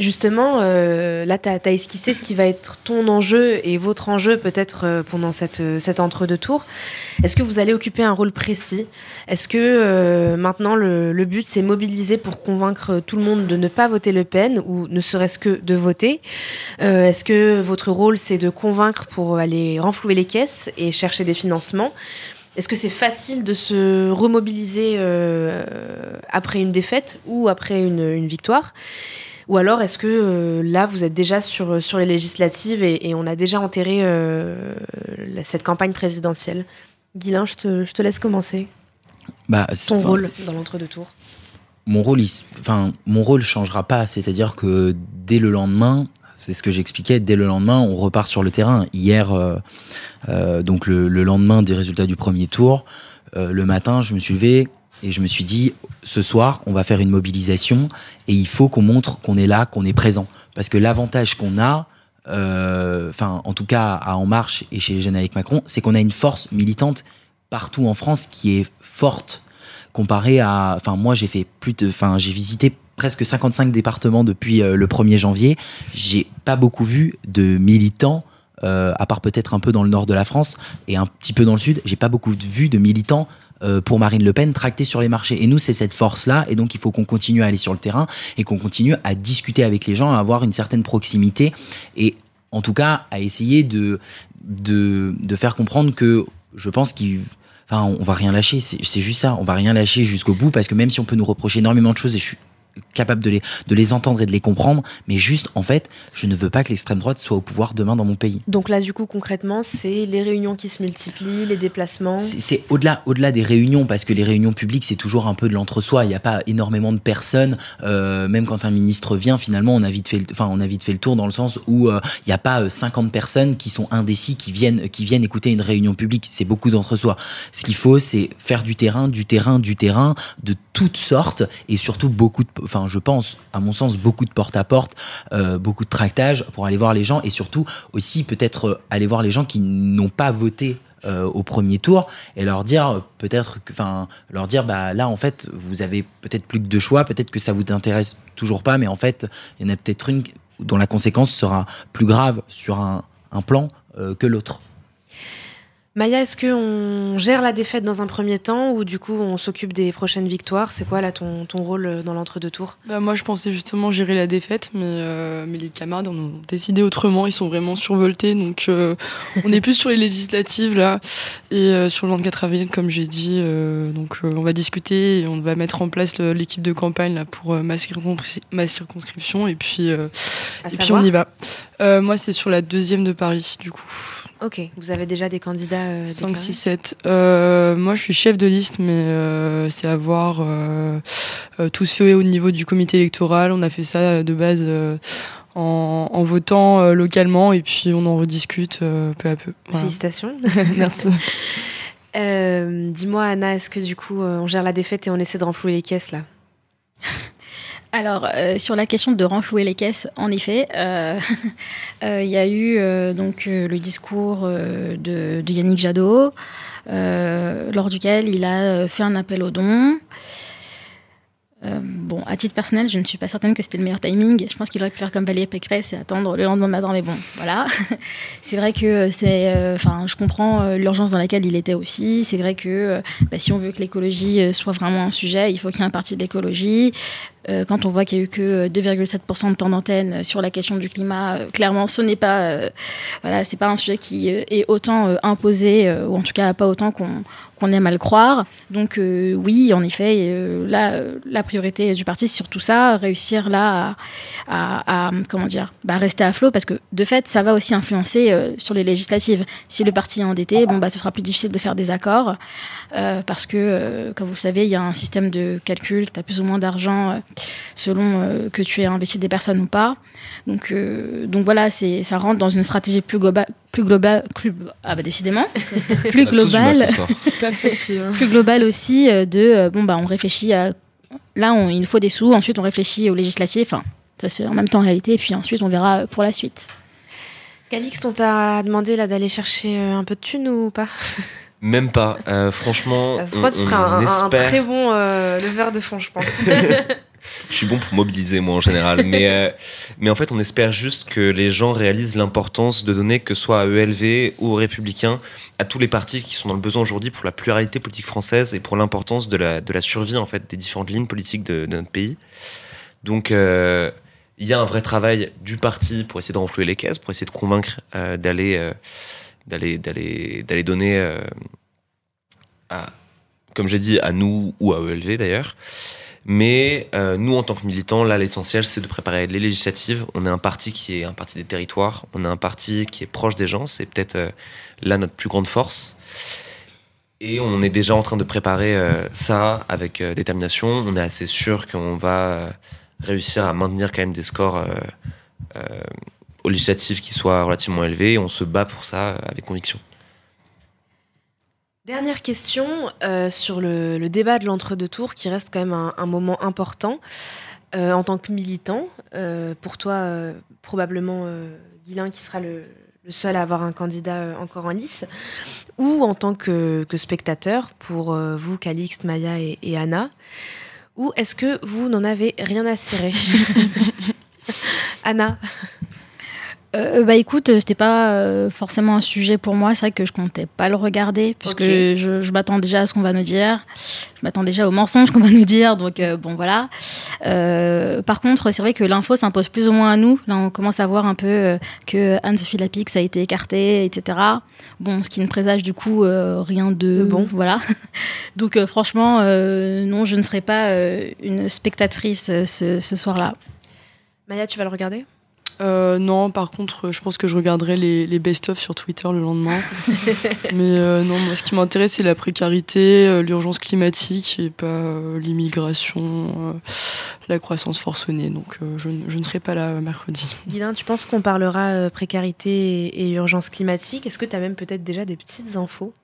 Justement, euh, là, tu as, esquissé ce qui va être ton enjeu et votre enjeu peut-être euh, pendant cette, euh, cet entre-deux tours. Est-ce que vous allez occuper un rôle précis? Est-ce que maintenant le, le but c'est mobiliser pour convaincre tout le monde de ne pas voter Le Pen ou ne serait-ce que de voter? Est-ce que votre rôle c'est de convaincre pour aller renflouer les caisses et chercher des financements? Est-ce que c'est facile de se remobiliser euh, après une défaite ou après une, une victoire? Ou alors est-ce que euh, là, vous êtes déjà sur, sur les législatives et, et on a déjà enterré euh, cette campagne présidentielle? Guilain, je te, je te laisse commencer. Bah, Ton rôle dans l'entre-deux tours. mon rôle, il s- enfin, mon rôle changera pas. C'est-à-dire que dès le lendemain, c'est ce que j'expliquais, dès le lendemain, on repart sur le terrain. Hier, euh, euh, donc le, le lendemain des résultats du premier tour, euh, le matin, je me suis levé, Et je me suis dit, ce soir, on va faire une mobilisation et il faut qu'on montre qu'on est là, qu'on est présent. Parce que l'avantage qu'on a, enfin, en tout cas à En Marche et chez les jeunes avec Macron, c'est qu'on a une force militante partout en France qui est forte comparé à, enfin, moi j'ai fait plus de, enfin, j'ai visité presque 55 départements depuis euh, le 1er janvier. J'ai pas beaucoup vu de militants. euh, à part peut-être un peu dans le nord de la France et un petit peu dans le sud, j'ai pas beaucoup vu de militants euh, pour Marine Le Pen tractés sur les marchés. Et nous, c'est cette force-là, et donc il faut qu'on continue à aller sur le terrain et qu'on continue à discuter avec les gens, à avoir une certaine proximité et en tout cas à essayer de, de, de faire comprendre que je pense qu'il Enfin, on va rien lâcher, c'est juste ça. On va rien lâcher jusqu'au bout parce que même si on peut nous reprocher énormément de choses et je suis capable de les, de les entendre et de les comprendre, mais juste, en fait, je ne veux pas que l'extrême droite soit au pouvoir demain dans mon pays. Donc là, du coup, concrètement, c'est les réunions qui se multiplient, les déplacements. C'est- au-delà, au-delà des réunions, parce que les réunions publiques, c'est toujours un peu de l'entre-soi. Il n'y a pas énormément de personnes. euh, même quand un ministre vient, finalement, on a vite fait, le, enfin, on a vite fait le tour dans le sens où euh, il n'y a pas euh, 50 personnes qui sont indécis, qui viennent, qui viennent écouter une réunion publique. C'est beaucoup d'entre-soi. Ce qu'il faut, c'est faire du terrain, du terrain, du terrain, de toutes sortes, et surtout beaucoup de, enfin, je pense, à mon sens, beaucoup de porte-à-porte, euh, beaucoup de tractage pour aller voir les gens, et surtout aussi peut-être euh, aller voir les gens qui n'ont pas voté euh, au premier tour et leur dire peut-être enfin leur dire bah là en fait vous avez peut-être plus que deux choix peut-être que ça vous intéresse toujours pas mais en fait il y en a peut-être une dont la conséquence sera plus grave sur un, plan que l'autre Maya, est-ce qu'on gère la défaite dans un premier temps ou du coup on s'occupe des prochaines victoires? C'est quoi là ton, ton rôle euh, dans l'entre-deux tours Bah, moi, je pensais justement gérer la défaite, mais, euh, mais les camarades en ont décidé autrement. Ils sont vraiment survoltés. Donc, euh, on est plus sur les législatives, là. Et euh, sur le 24 avril, comme j'ai dit. euh, donc, euh, on va discuter et on va mettre en place l'équipe de campagne là, pour ma, circonscri- ma circonscription. Et puis, euh, et puis on y va. Euh, moi, c'est sur la deuxième de Paris, du coup. Ok, vous avez déjà des candidats euh, 5, déclarés 6, 7. Euh, moi, je suis chef de liste, mais euh, c'est à voir. Euh, tout se fait au niveau du comité électoral. On a fait ça de base en, en votant localement et puis on en rediscute peu à peu. Voilà. Félicitations. Merci. Dis-moi Anna, est-ce que du coup on gère la défaite et on essaie de renflouer les caisses là? Alors, euh, sur la question de renflouer les caisses, en effet, euh, euh, il y a eu donc le discours de, Yannick Jadot, lors duquel il a fait un appel aux dons. Bon, à titre personnel, je ne suis pas certaine que c'était le meilleur timing. Je pense qu'il aurait pu faire comme Valérie Pécresse et attendre le lendemain matin, mais bon, voilà. c'est vrai que c'est, enfin, je comprends l'urgence dans laquelle il était aussi. C'est vrai que bah, si on veut que l'écologie soit vraiment un sujet, il faut qu'il y ait un parti de l'écologie. Euh, quand on voit qu'il y a eu que 2,7% de temps d'antenne sur la question du climat, euh, clairement, ce n'est pas, euh, voilà, pas un sujet qui euh, est autant euh, imposé, euh, ou en tout cas pas autant qu'on qu'on aime à le croire. Donc euh, oui, en effet, euh, là, la priorité du parti, c'est surtout ça, réussir là à, comment dire, bah, rester à flot, parce que de fait, ça va aussi influencer euh, sur les législatives. Si le parti est endetté, bon bah, ce sera plus difficile de faire des accords, parce que, comme vous le savez, il y a un système de calcul, tu as plus ou moins d'argent selon euh, que tu aies investi des personnes ou pas. Donc, euh, donc voilà, c'est, ça rentre dans une stratégie plus globale, plus globale, plus, ah bah décidément, plus globale, ce soir. C'est pas facile. hein. plus globale aussi euh, de bon bah on réfléchit à là on, il faut des sous, ensuite on réfléchit aux législatives, enfin ça se fait en même temps en réalité, et puis ensuite on verra pour la suite. Calix, on t'a demandé là d'aller chercher un peu de thunes ou pas? Même pas. Euh, franchement, Euh, on, Toi, tu seras un, un espère. très bon euh, leveur de fond, je pense. Je suis bon pour mobiliser, moi, en général. mais, euh, mais en fait, on espère juste que les gens réalisent l'importance de donner, que ce soit à ELV ou aux Républicains, à tous les partis qui sont dans le besoin aujourd'hui pour la pluralité politique française et pour l'importance de la, de la survie, en fait, des différentes lignes politiques de, de notre pays. Donc, euh, il y a un vrai travail du parti pour essayer de renflouer les caisses, pour essayer de convaincre euh, d'aller euh, d'aller d'aller d'aller donner euh, à, comme j'ai dit, à nous ou à ELV d'ailleurs. Mais euh, nous, en tant que militants, là, l'essentiel, c'est de préparer les législatives. On est un parti qui est un parti des territoires. On est un parti qui est proche des gens. C'est peut-être euh, là notre plus grande force. Et on est déjà en train de préparer euh, ça avec détermination. On est assez sûr qu'on va réussir à maintenir quand même des scores aux législatives qui soient relativement élevés. On se bat pour ça avec conviction. Dernière question euh, sur le, le débat de l'entre-deux tours qui reste quand même un, un moment important. Euh, en tant que militant, euh, pour toi, probablement Guilain qui sera le, le seul à avoir un candidat encore en lice, ou en tant que, que spectateur, pour vous, Calixte, Maya et, et Anna, ou est-ce que vous n'en avez rien à cirer? Anna Euh, bah écoute, euh, c'était pas euh, forcément un sujet pour moi. C'est vrai que je comptais pas le regarder puisque je, je m'attends déjà à ce qu'on va nous dire. Je m'attends déjà aux mensonges qu'on va nous dire. Donc euh, bon voilà. Par contre, c'est vrai que l'info s'impose plus ou moins à nous. Là, on commence à voir un peu que Anne-Sophie Lapix a été écartée, etc. Bon, ce qui ne présage du coup rien de, bon. Voilà. Donc franchement, non, je ne serai pas une spectatrice ce, ce soir-là. Maya, tu vas le regarder? Euh, non, par contre, je pense que je regarderai les, les best-of sur Twitter le lendemain. Mais euh, non, moi, ce qui m'intéresse, c'est la précarité, euh, l'urgence climatique et pas euh, l'immigration, euh, la croissance forcenée. Donc, euh, je, ne- je ne serai pas là mercredi. Guilain, tu penses qu'on parlera euh, précarité et, et urgence climatique? Est-ce que tu as même peut-être déjà des petites infos?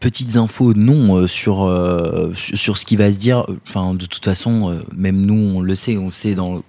Petites infos, non, euh, sur, euh, sur sur ce qui va se dire. Enfin, de toute façon, euh, même nous, on le sait, on sait dans,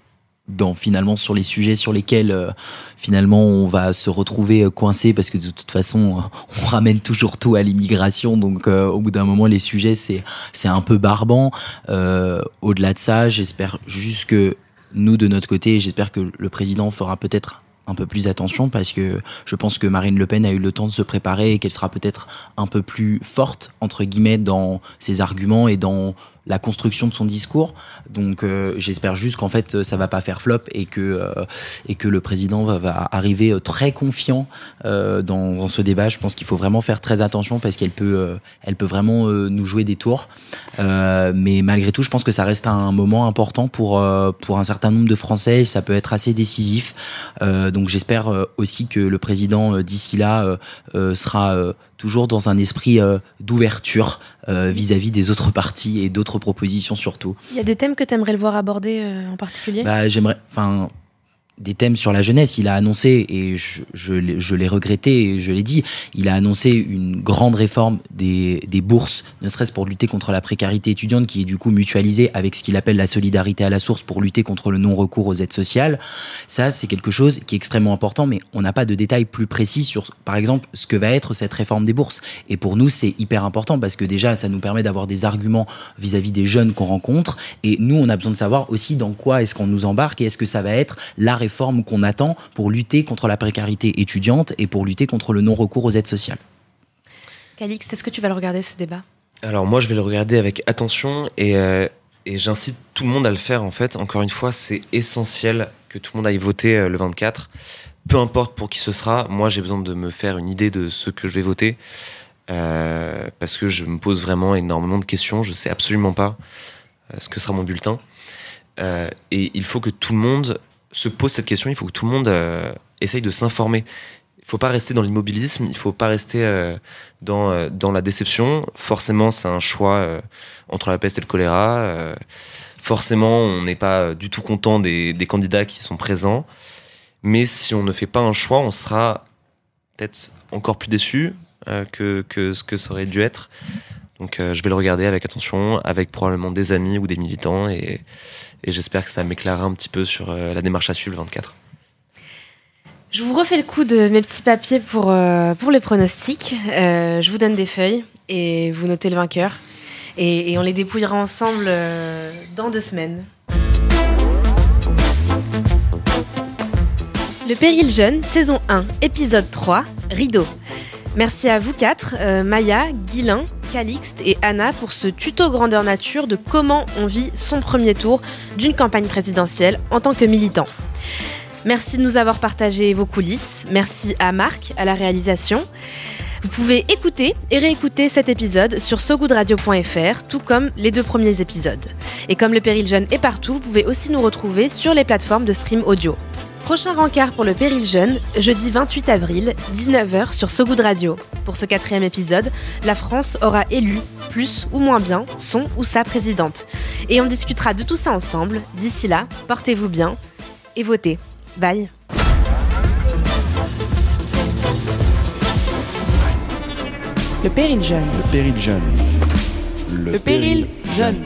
dans finalement sur les sujets sur lesquels euh, finalement on va se retrouver euh, coincé parce que de toute façon, euh, on ramène toujours tout à l'immigration. Donc, euh, au bout d'un moment, les sujets, c'est c'est un peu barbant. Euh, Au-delà de ça, j'espère juste que nous, de notre côté, j'espère que le président fera peut-être un peu plus attention parce que je pense que Marine Le Pen a eu le temps de se préparer et qu'elle sera peut-être un peu plus forte entre guillemets dans ses arguments et dans la construction de son discours. Donc euh, j'espère juste qu'en fait ça va pas faire flop et que euh, et que le président va, va arriver euh, très confiant euh, dans, dans ce débat. Je pense qu'il faut vraiment faire très attention parce qu'elle peut euh, elle peut vraiment euh, nous jouer des tours. Mais malgré tout, je pense que ça reste un moment important pour pour un certain nombre de Français. Ça peut être assez décisif. Donc j'espère aussi que le président d'ici là sera toujours dans un esprit euh, d'ouverture euh, vis-à-vis des autres partis et d'autres propositions surtout. Il y a des thèmes que tu aimerais le voir aborder euh, en particulier? Bah, j'aimerais, enfin, des thèmes sur la jeunesse. Il a annoncé, et je, l'ai- regretté, et je l'ai dit, il a annoncé une grande réforme des bourses, ne serait-ce pour lutter contre la précarité étudiante, qui est du coup mutualisée avec ce qu'il appelle la solidarité à la source pour lutter contre le non-recours aux aides sociales. Ça, c'est quelque chose qui est extrêmement important, mais on n'a pas de détails plus précis sur, par exemple, ce que va être cette réforme des bourses. Et pour nous, c'est hyper important parce que déjà, ça nous permet d'avoir des arguments vis-à-vis des jeunes qu'on rencontre. Et nous, on a besoin de savoir aussi dans quoi est-ce qu'on nous embarque et est-ce que ça va être la réforme qu'on attend pour lutter contre la précarité étudiante et pour lutter contre le non-recours aux aides sociales. Calix, est-ce que tu vas le regarder ce débat? Alors moi, je vais le regarder avec attention et, euh, et j'incite tout le monde à le faire en fait. Encore une fois, c'est essentiel que tout le monde aille voter euh, le 24. Peu importe pour qui ce sera, moi j'ai besoin de me faire une idée de ce que je vais voter. Euh, parce que je me pose vraiment énormément de questions. Je sais absolument pas euh, ce que sera mon bulletin. Euh, et il faut que tout le monde se pose cette question. Il faut que tout le monde euh, essaye de s'informer. Il faut pas rester dans l'immobilisme. Il faut pas rester euh, dans euh, dans la déception. Forcément, c'est un choix entre la peste et le choléra. Forcément, on n'est pas du tout content des, des candidats qui sont présents. Mais si on ne fait pas un choix, on sera peut-être encore plus déçu que, que ce que ça aurait dû être. Donc je vais le regarder avec attention, avec probablement des amis ou des militants, et, et j'espère que ça m'éclairera un petit peu sur euh, la démarche à suivre le 24. Je vous refais le coup de mes petits papiers pour, euh, pour les pronostics. Euh, je vous donne des feuilles et vous notez le vainqueur. Et, on les dépouillera ensemble dans deux semaines. Le Péril Jeune, saison 1, épisode 3, Rideau. Merci à vous quatre, euh, Maya, Guilin, Calixte et Anna pour ce tuto grandeur nature de comment on vit son premier tour d'une campagne présidentielle en tant que militant. Merci de nous avoir partagé vos coulisses. Merci à Marc à la réalisation. Vous pouvez écouter et réécouter cet épisode sur sogoodradio.fr, tout comme les deux premiers épisodes. Et comme le Péril Jeune est partout, vous pouvez aussi nous retrouver sur les plateformes de stream audio. Prochain rencard pour le Péril Jeune, jeudi 28 avril, 19h sur So Good Radio. Pour ce quatrième épisode, la France aura élu, plus ou moins bien, son ou sa présidente. Et on discutera de tout ça ensemble. D'ici là, portez-vous bien et votez. Bye Le péril jeune. Le péril jeune. Le, péril jeune.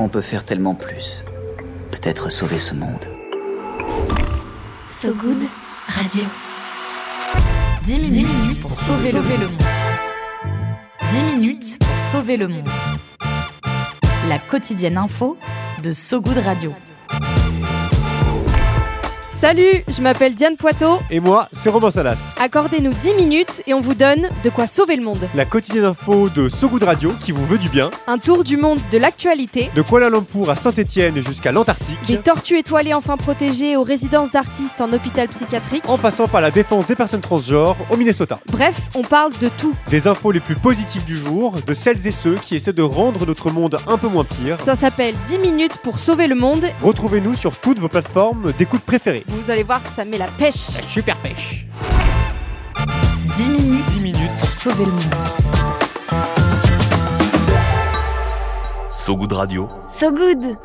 On peut faire tellement plus. Peut-être sauver ce monde. So Good Radio. 10 minutes, pour sauver, le, monde. 10 minutes pour sauver le monde. La quotidienne info de So Good Radio. Salut, je m'appelle Diane Poitot. Et moi, c'est Robin Salas. Accordez-nous 10 minutes et on vous donne de quoi sauver le monde. La quotidienne info de So Good Radio qui vous veut du bien. Un tour du monde de l'actualité. De Kuala Lumpur à Saint-Etienne jusqu'à l'Antarctique. Des tortues étoilées enfin protégées aux résidences d'artistes en hôpital psychiatrique. En passant par la défense des personnes transgenres au Minnesota. Bref, on parle de tout. Des infos les plus positives du jour, de celles et ceux qui essaient de rendre notre monde un peu moins pire. Ça s'appelle 10 minutes pour sauver le monde. Retrouvez-nous sur toutes vos plateformes d'écoute préférées. Vous allez voir, ça met la pêche. La super pêche. 10 minutes, 10 minutes pour sauver le monde. So Good Radio. So good